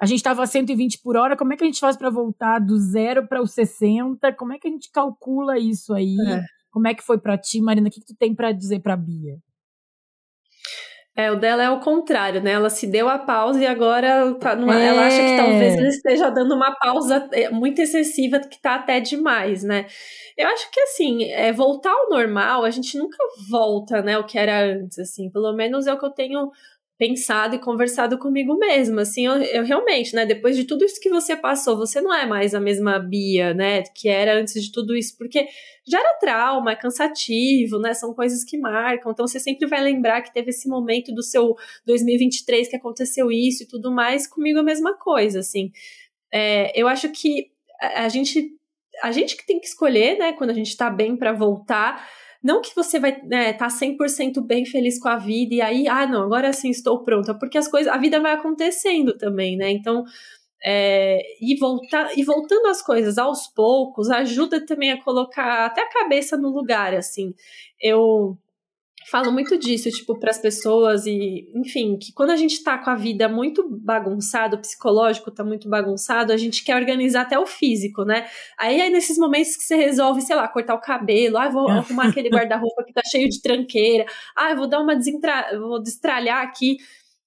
S1: a gente estava a 120 por hora, como é que a gente faz para voltar do zero para os 60? Como é que a gente calcula isso aí? É. Como é que foi para ti, Marina? O que, que tu tem para dizer para Bia?
S2: É, o dela é o contrário, né? Ela se deu a pausa e agora tá numa, é. ela acha que talvez ele esteja dando uma pausa é, muito excessiva, que tá até demais, né? Eu acho que assim, é, voltar ao normal, a gente nunca volta, né? O que era antes, assim. Pelo menos é o que eu tenho pensado e conversado comigo mesma, assim, eu, eu, realmente, né, depois de tudo isso que você passou, você não é mais a mesma Bia, né, que era antes de tudo isso, porque já era trauma, é cansativo, né, são coisas que marcam, então você sempre vai lembrar que teve esse momento do seu 2023 que aconteceu isso e tudo mais, comigo a mesma coisa, assim, é, eu acho que a, a gente, a gente que tem que escolher, né, quando a gente tá bem para voltar, não que você vai estar né, tá 100% bem feliz com a vida e aí, ah, não, agora sim estou pronta, porque as coisas, a vida vai acontecendo também, né? Então, é, e, voltar, e voltando as coisas aos poucos ajuda também a colocar até a cabeça no lugar, assim. Eu falo muito disso, tipo, para as pessoas e, enfim, que quando a gente tá com a vida muito bagunçada, o psicológico tá muito bagunçado, a gente quer organizar até o físico, né? Aí, aí nesses momentos que você resolve, sei lá, cortar o cabelo, ah, vou arrumar aquele guarda-roupa que tá cheio de tranqueira, ah, vou dar uma desentra... vou destralhar aqui,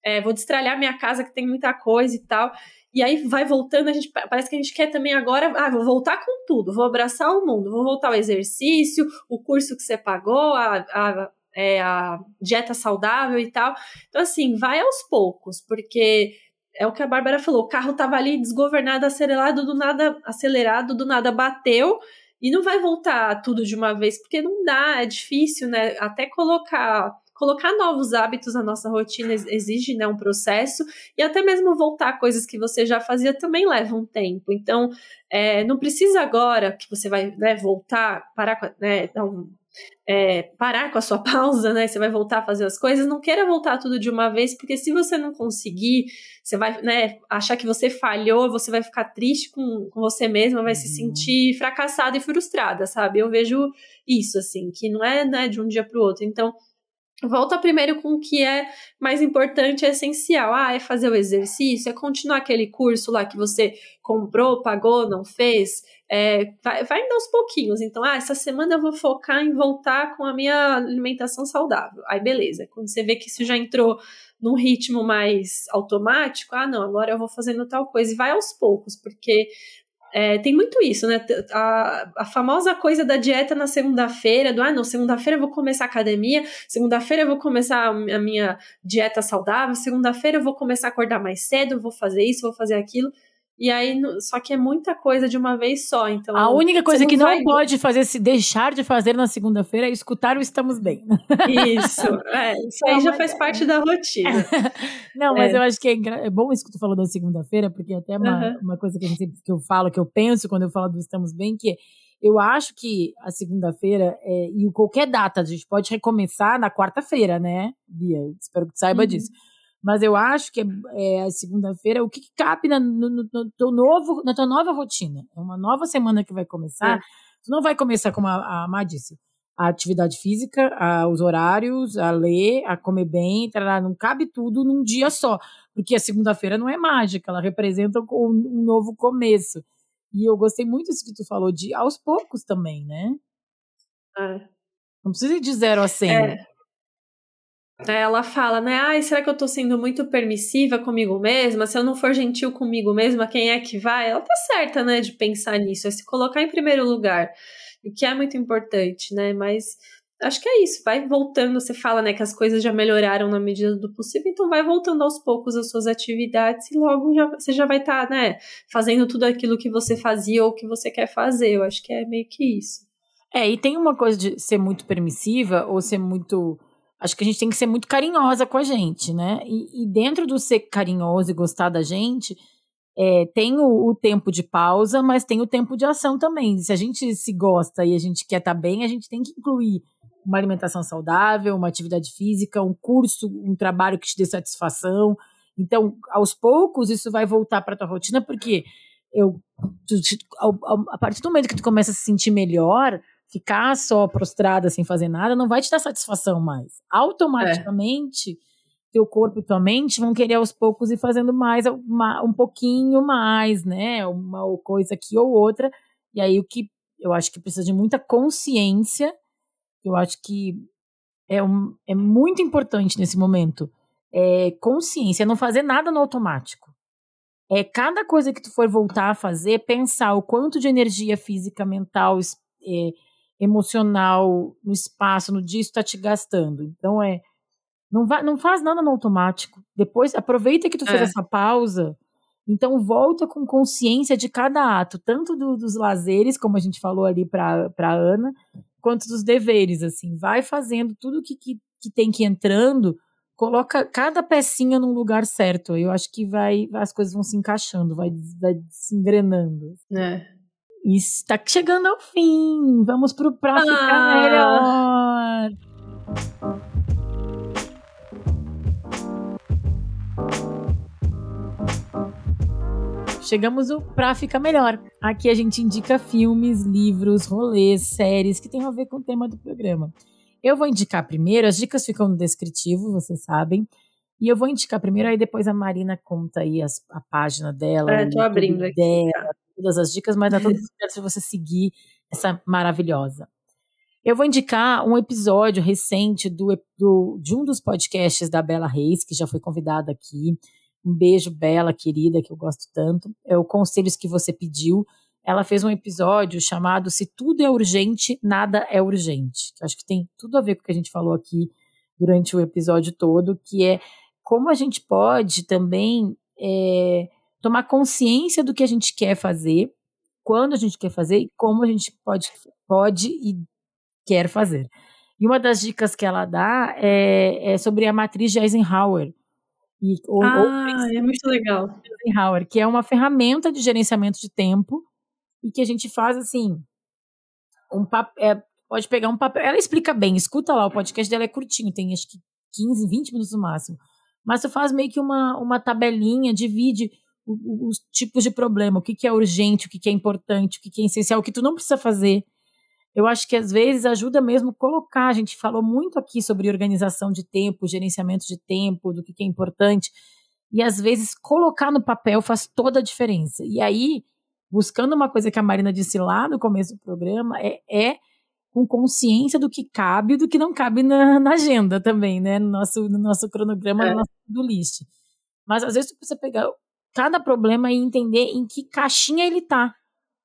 S2: é, vou destralhar minha casa que tem muita coisa e tal. E aí vai voltando, a gente parece que a gente quer também agora, ah, vou voltar com tudo, vou abraçar o mundo, vou voltar ao exercício, o curso que você pagou, a, a é, a dieta saudável e tal. Então, assim, vai aos poucos, porque é o que a Bárbara falou: o carro tava ali desgovernado, acelerado, do nada, acelerado, do nada bateu. E não vai voltar tudo de uma vez, porque não dá, é difícil, né? Até colocar colocar novos hábitos na nossa rotina exige né, um processo e até mesmo voltar coisas que você já fazia também leva um tempo. Então, é, não precisa agora que você vai né, voltar, parar, né, dar um, é, parar com a sua pausa, né? Você vai voltar a fazer as coisas, não queira voltar tudo de uma vez, porque se você não conseguir, você vai né, achar que você falhou, você vai ficar triste com, com você mesma, vai uhum. se sentir fracassada e frustrada, sabe? Eu vejo isso, assim, que não é né, de um dia para o outro. Então, Volta primeiro com o que é mais importante, é essencial. Ah, é fazer o exercício, é continuar aquele curso lá que você comprou, pagou, não fez. É, vai, vai indo aos pouquinhos. Então, ah, essa semana eu vou focar em voltar com a minha alimentação saudável. Aí, beleza. Quando você vê que isso já entrou num ritmo mais automático, ah, não, agora eu vou fazendo tal coisa. E vai aos poucos, porque é, tem muito isso, né? A, a famosa coisa da dieta na segunda-feira, do ah, não, segunda-feira eu vou começar academia, segunda-feira eu vou começar a minha dieta saudável, segunda-feira eu vou começar a acordar mais cedo, vou fazer isso, vou fazer aquilo. E aí, só que é muita coisa de uma vez só. Então,
S1: a única coisa não que não pode fazer, se deixar de fazer na segunda-feira, é escutar o Estamos Bem.
S2: Isso, é, isso aí não, já faz é... parte da rotina.
S1: não, mas é. eu acho que é, é, bom isso que tu falou da segunda-feira, porque é até uma, uhum. uma coisa que, a gente, que eu falo, que eu penso quando eu falo do Estamos Bem, que eu acho que a segunda-feira é, e qualquer data a gente pode recomeçar na quarta-feira, né, Bia? Espero que tu saiba uhum. disso. Mas eu acho que é, a segunda-feira, o que, que cabe na, no, no, teu novo, na tua nova rotina? É uma nova semana que vai começar. É. Tu não vai começar, como a, a Má disse, a atividade física, a, os horários, a ler, a comer bem, tarará, não cabe tudo num dia só. Porque a segunda-feira não é mágica, ela representa um, um novo começo. E eu gostei muito disso que tu falou, de aos poucos também, né?
S2: É.
S1: Não precisa ir de zero a cem. É.
S2: Ela fala, né? Ai, será que eu tô sendo muito permissiva comigo mesma? Se eu não for gentil comigo mesma, quem é que vai? Ela tá certa, né, de pensar nisso, é se colocar em primeiro lugar, o que é muito importante, né? Mas acho que é isso, vai voltando. Você fala, né, que as coisas já melhoraram na medida do possível, então vai voltando aos poucos as suas atividades e logo já, você já vai estar, tá, né, fazendo tudo aquilo que você fazia ou que você quer fazer. Eu acho que é meio que isso.
S1: É, e tem uma coisa de ser muito permissiva ou ser muito acho que a gente tem que ser muito carinhosa com a gente, né? E, e dentro do ser carinhoso e gostar da gente, é, tem o, o, tempo de pausa, mas tem o tempo de ação também. Se a gente se gosta e a gente quer estar tá bem, a gente tem que incluir uma alimentação saudável, uma atividade física, um curso, um trabalho que te dê satisfação. Então, aos poucos, isso vai voltar para tua rotina, porque eu, a partir do momento que tu começa a se sentir melhor, ficar só prostrada sem fazer nada não vai te dar satisfação mais. Automaticamente, é. teu corpo e tua mente vão querer aos poucos ir fazendo mais, uma, um pouquinho mais, né? Uma coisa aqui ou outra. E aí o que eu acho que precisa de muita consciência, eu acho que é, um, é muito importante nesse momento. É consciência, é não fazer nada no automático. É cada coisa que tu for voltar a fazer, pensar o quanto de energia física, mental, é, emocional no espaço, no dia, isso está te gastando. Então é. Não, vai, não faz nada no automático. Depois, aproveita que tu fez é. essa pausa. Então, volta com consciência de cada ato, tanto do, dos lazeres, como a gente falou ali para Ana, quanto dos deveres. Assim, vai fazendo tudo que, que, que tem que ir entrando, coloca cada pecinha num lugar certo. Eu acho que vai, as coisas vão se encaixando, vai, vai se engrenando.
S2: É.
S1: Está chegando ao fim. Vamos pro pra ficar melhor. Chegamos o Pra Ficar Melhor. Aqui a gente indica filmes, livros, rolês, séries que tem a ver com o tema do programa. Eu vou indicar primeiro, as dicas ficam no descritivo, vocês sabem. E eu vou indicar primeiro, aí depois a Marina conta aí as, a página dela.
S2: É, tô abrindo aqui. Dela,
S1: todas as dicas, mas dá todo certo se você seguir essa maravilhosa. Eu vou indicar um episódio recente do, do, de um dos podcasts da Bela Reis, que já foi convidada aqui. Um beijo, Bela, querida, que eu gosto tanto. É o Conselhos que Você Pediu. Ela fez um episódio chamado Se Tudo é Urgente, Nada é Urgente. Que acho que tem tudo a ver com o que a gente falou aqui durante o episódio todo, que é como a gente pode também é, tomar consciência do que a gente quer fazer, quando a gente quer fazer e como a gente pode, pode e quer fazer. E uma das dicas que ela dá é, é sobre a matriz de Eisenhower.
S2: E, ou, ah, ou, é muito legal.
S1: Eisenhower, que é uma ferramenta de gerenciamento de tempo e que a gente faz assim, um é, pode pegar um papel. Ela explica bem, escuta lá, o podcast dela é curtinho, tem acho que 15, 20 minutos no máximo. Mas você faz meio que uma, uma tabelinha, divide os tipos de problema, o que, que é urgente, o que, que é importante, o que, que é essencial, o que tu não precisa fazer. Eu acho que às vezes ajuda mesmo colocar. A gente falou muito aqui sobre organização de tempo, gerenciamento de tempo, do que, que é importante. E às vezes colocar no papel faz toda a diferença. E aí, buscando uma coisa que a Marina disse lá no começo do programa, é, é com consciência do que cabe e do que não cabe na, na, agenda também, né? No nosso, no nosso cronograma, é. no nosso do list. Mas às vezes tu precisa pegar cada problema e entender em que caixinha ele tá.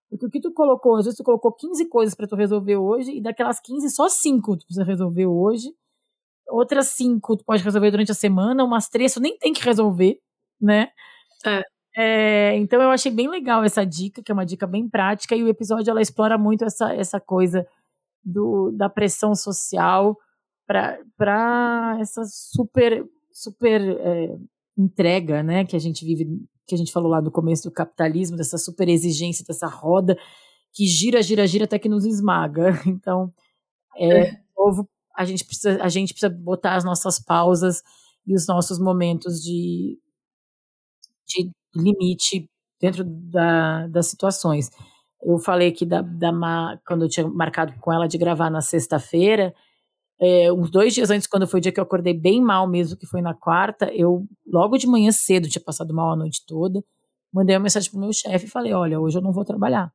S1: Porque o que tu colocou, às vezes tu colocou 15 coisas para tu resolver hoje, e daquelas 15, só 5 tu precisa resolver hoje. Outras 5 tu pode resolver durante a semana, umas 3 tu nem tem que resolver, né?
S2: É.
S1: É, então eu achei bem legal essa dica, que é uma dica bem prática, e o episódio ela explora muito essa, essa coisa do, da pressão social para essa super super é, entrega, né, que a gente vive, que a gente falou lá no começo do capitalismo, dessa super exigência, dessa roda que gira, gira, gira até que nos esmaga. Então, é, é. Novo, a gente precisa, a gente precisa botar as nossas pausas e os nossos momentos de, de limite dentro da, das situações. Eu falei aqui da, da quando eu tinha marcado com ela de gravar na sexta-feira, é, uns dois dias antes, quando foi o dia que eu acordei bem mal mesmo, que foi na quarta, eu, logo de manhã cedo, tinha passado mal a noite toda, mandei uma mensagem pro meu chefe e falei, olha, hoje eu não vou trabalhar.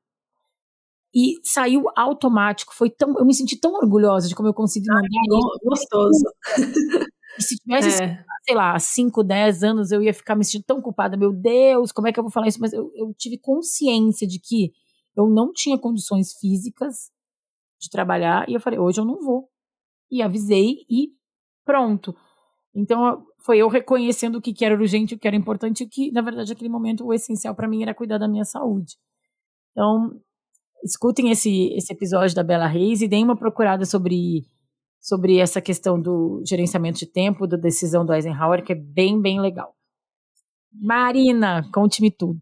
S1: E saiu automático, foi tão, eu me senti tão orgulhosa de como eu consegui mandar
S2: Ai, Gostoso.
S1: E se tivesse, é. sei lá, 5, 10 anos, eu ia ficar me sentindo tão culpada, meu Deus, como é que eu vou falar isso? Mas eu, eu tive consciência de que eu não tinha condições físicas de trabalhar, e eu falei, hoje eu não vou e avisei e pronto. Então foi eu reconhecendo o que, era urgente, o que era importante, o que na verdade naquele momento o essencial para mim era cuidar da minha saúde. Então escutem esse esse episódio da Bela Reis e deem uma procurada sobre sobre essa questão do gerenciamento de tempo, da decisão do Eisenhower, que é bem bem legal. Marina, conte-me tudo.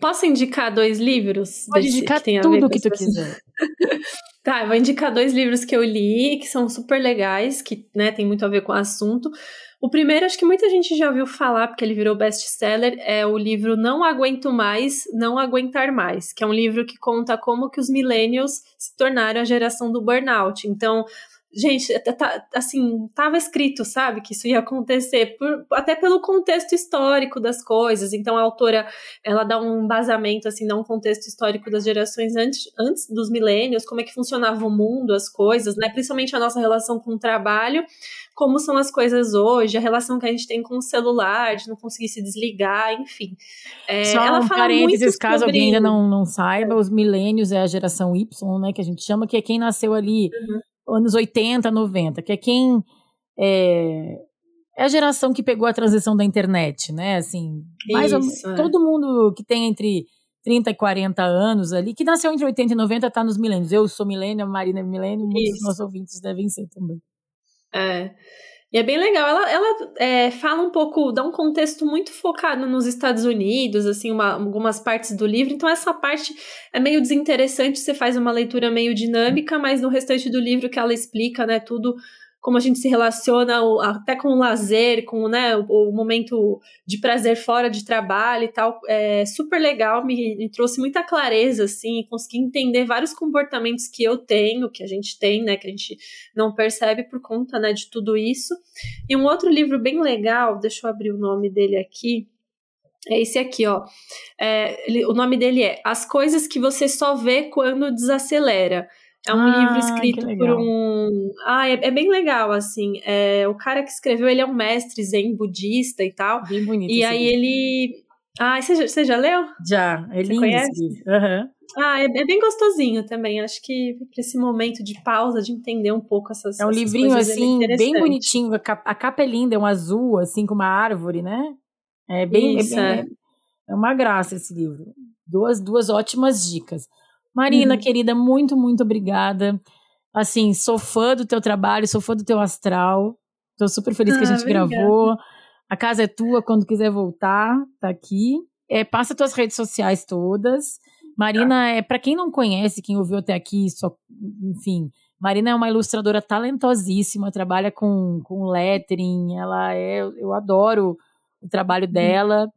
S2: Posso indicar dois livros?
S1: Pode indicar que tudo o que tu quiser.
S2: Tá, eu vou indicar dois livros que eu li, que são super legais, que né, tem muito a ver com o assunto. O primeiro, acho que muita gente já ouviu falar, porque ele virou best-seller, é o livro Não Aguento Mais, Não Aguentar Mais, que é um livro que conta como que os millennials se tornaram a geração do burnout. Então, gente, tá, assim, tava escrito, sabe, que isso ia acontecer, por, até pelo contexto histórico das coisas. Então a autora, ela dá um embasamento, assim, dá um contexto histórico das gerações antes, antes dos milênios, como é que funcionava o mundo, as coisas, né, principalmente a nossa relação com o trabalho, como são as coisas hoje, a relação que a gente tem com o celular, de não conseguir se desligar, enfim.
S1: É, Só ela um fala parênteses, caso sobre... alguém ainda não, não saiba, os milênios é a geração Y, né, que a gente chama, que é quem nasceu ali uhum anos 80, 90, que é quem é, é, a geração que pegou a transição da internet, né? Assim, mais Isso, ou, é. todo mundo que tem entre 30 e 40 anos ali, que nasceu entre 80 e 90, está nos milênios. Eu sou milênio, a Marina é milênio, muitos dos nossos ouvintes devem ser também.
S2: É. E é bem legal. Ela, ela é, fala um pouco, dá um contexto muito focado nos Estados Unidos, assim, uma, algumas partes do livro. Então, essa parte é meio desinteressante. Você faz uma leitura meio dinâmica, mas no restante do livro que ela explica, né, tudo como a gente se relaciona até com o lazer, com né, o, momento de prazer fora de trabalho e tal, é super legal, me, me, trouxe muita clareza, assim, consegui entender vários comportamentos que eu tenho, que a gente tem, né, que a gente não percebe por conta, né, de tudo isso. E um outro livro bem legal, deixa eu abrir o nome dele aqui, é esse aqui, ó. É, ele, o nome dele é As Coisas que Você Só Vê Quando Desacelera é um ah, livro escrito por um. Ah, é, é, bem legal, assim. É, o cara que escreveu, ele é um mestre zen budista e tal.
S1: Bem bonito.
S2: E aí ele. Ah, você já, você já leu?
S1: Já, é lindo conhece? Uhum.
S2: Ah, é, é, bem gostosinho também. Acho que para esse momento de pausa, de entender um pouco essas
S1: É um
S2: essas
S1: livrinho
S2: coisas,
S1: assim, é bem bonitinho. A capa, a capa, é linda, é um azul, assim, com uma árvore, né? É bem. Isso, é, bem, é. é uma graça esse livro. Duas, duas ótimas dicas. Marina, uhum. querida, muito, muito obrigada. Assim, sou fã do teu trabalho, sou fã do teu astral. Tô super feliz que a ah, gente obrigada. gravou. A casa é tua, quando quiser voltar, tá aqui. É, passa tuas redes sociais todas. Marina, tá. é para quem não conhece, quem ouviu até aqui, só, enfim, Marina é uma ilustradora talentosíssima, trabalha com, com lettering, ela é, eu adoro o trabalho uhum. dela.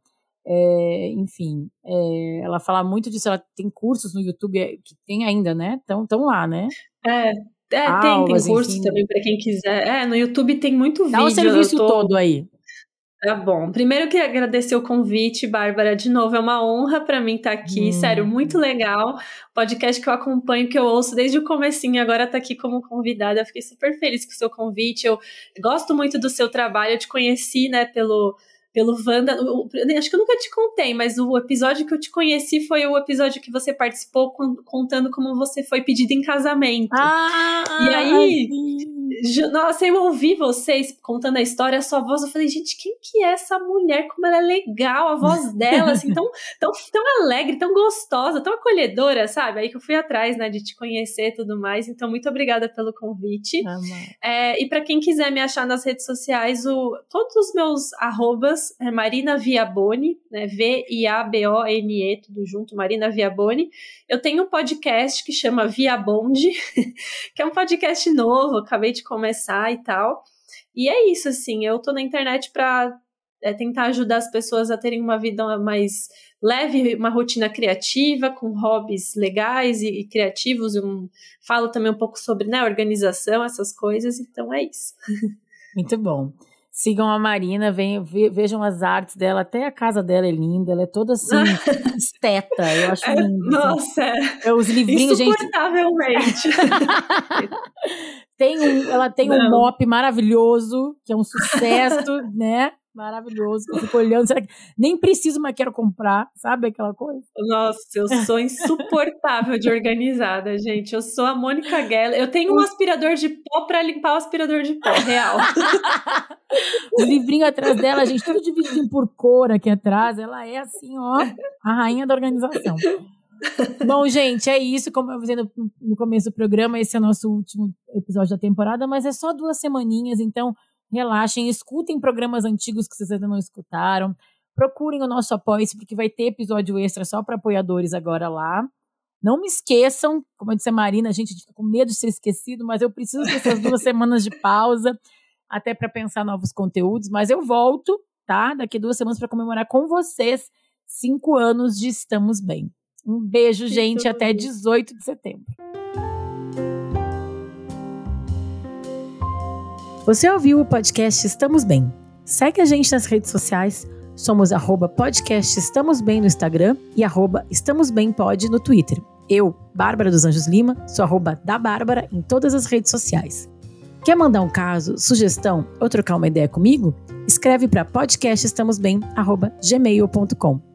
S1: É, enfim, é, ela fala muito disso, ela tem cursos no YouTube é, que tem ainda, né? Estão tão lá, né?
S2: É, é Aulas, tem, tem curso enfim. também para quem quiser. É, no YouTube tem muito vídeo. Dá
S1: o serviço tô... todo aí.
S2: Tá bom. Primeiro que agradecer o convite, Bárbara, de novo, é uma honra para mim estar tá aqui, hum. sério, muito legal. Podcast que eu acompanho, que eu ouço desde o comecinho, agora tá aqui como convidada. Eu fiquei super feliz com o seu convite. Eu gosto muito do seu trabalho, eu te conheci, né, pelo pelo Wanda. Acho que eu nunca te contei, mas o episódio que eu te conheci foi o episódio que você participou contando como você foi pedida em casamento.
S1: Ah,
S2: e aí, Nossa, eu ouvi vocês contando a história, a sua voz, eu falei, gente, quem que é essa mulher? Como ela é legal, a voz dela, assim, tão, tão, tão alegre, tão gostosa, tão acolhedora, sabe? Aí que eu fui atrás, né, de te conhecer e tudo mais. Então, muito obrigada pelo convite. É, e para quem quiser me achar nas redes sociais, o, todos os meus arrobas é Marina Viaboni, né, V-I-A-B-O-N-E, tudo junto, Marina Viaboni. Eu tenho um podcast que chama Via Bonde, que é um podcast novo, acabei de começar e tal. E é isso, assim, eu tô na internet para é, tentar ajudar as pessoas a terem uma vida mais leve, uma rotina criativa, com hobbies legais e, e criativos. Eu falo também um pouco sobre né, organização, essas coisas, então é isso.
S1: Muito bom. Sigam a Marina, venham, vejam as artes dela, até a casa dela é linda, ela é toda assim, esteta, eu acho é, lindo.
S2: Assim. Nossa,
S1: é, é os livrinhos,
S2: Insuportavelmente.
S1: gente. tem um, ela tem Não. um mop maravilhoso, que é um sucesso, né? Maravilhoso. Eu fico olhando, será que nem preciso, mas quero comprar, sabe aquela coisa?
S2: Nossa, eu sou insuportável de organizada, gente. Eu sou a Mônica Geller. Eu tenho um aspirador de pó para limpar o aspirador de pó, real.
S1: o livrinho atrás dela, gente, tudo dividido por cor aqui atrás. Ela é assim, ó, a rainha da organização. Bom, gente, é isso. Como eu dizendo no começo do programa, esse é o nosso último episódio da temporada, mas é só duas semaninhas, então relaxem, escutem programas antigos que vocês ainda não escutaram. Procurem o nosso apoio, porque vai ter episódio extra só para apoiadores agora lá. Não me esqueçam, como eu disse a Marina, a gente fica com medo de ser esquecido, mas eu preciso dessas duas semanas de pausa, até para pensar novos conteúdos. Mas eu volto, tá? Daqui duas semanas para comemorar com vocês cinco anos de Estamos Bem. Um beijo, gente, até 18 de setembro. Você ouviu o podcast Estamos Bem? Segue a gente nas redes sociais. Somos arroba podcast Estamos Bem no Instagram e arroba Estamos Bem Pod no Twitter. Eu, Bárbara dos Anjos Lima, sou arroba da Bárbara em todas as redes sociais. Quer mandar um caso, sugestão ou trocar uma ideia comigo? Escreve para podcastestamosbem@gmail.com.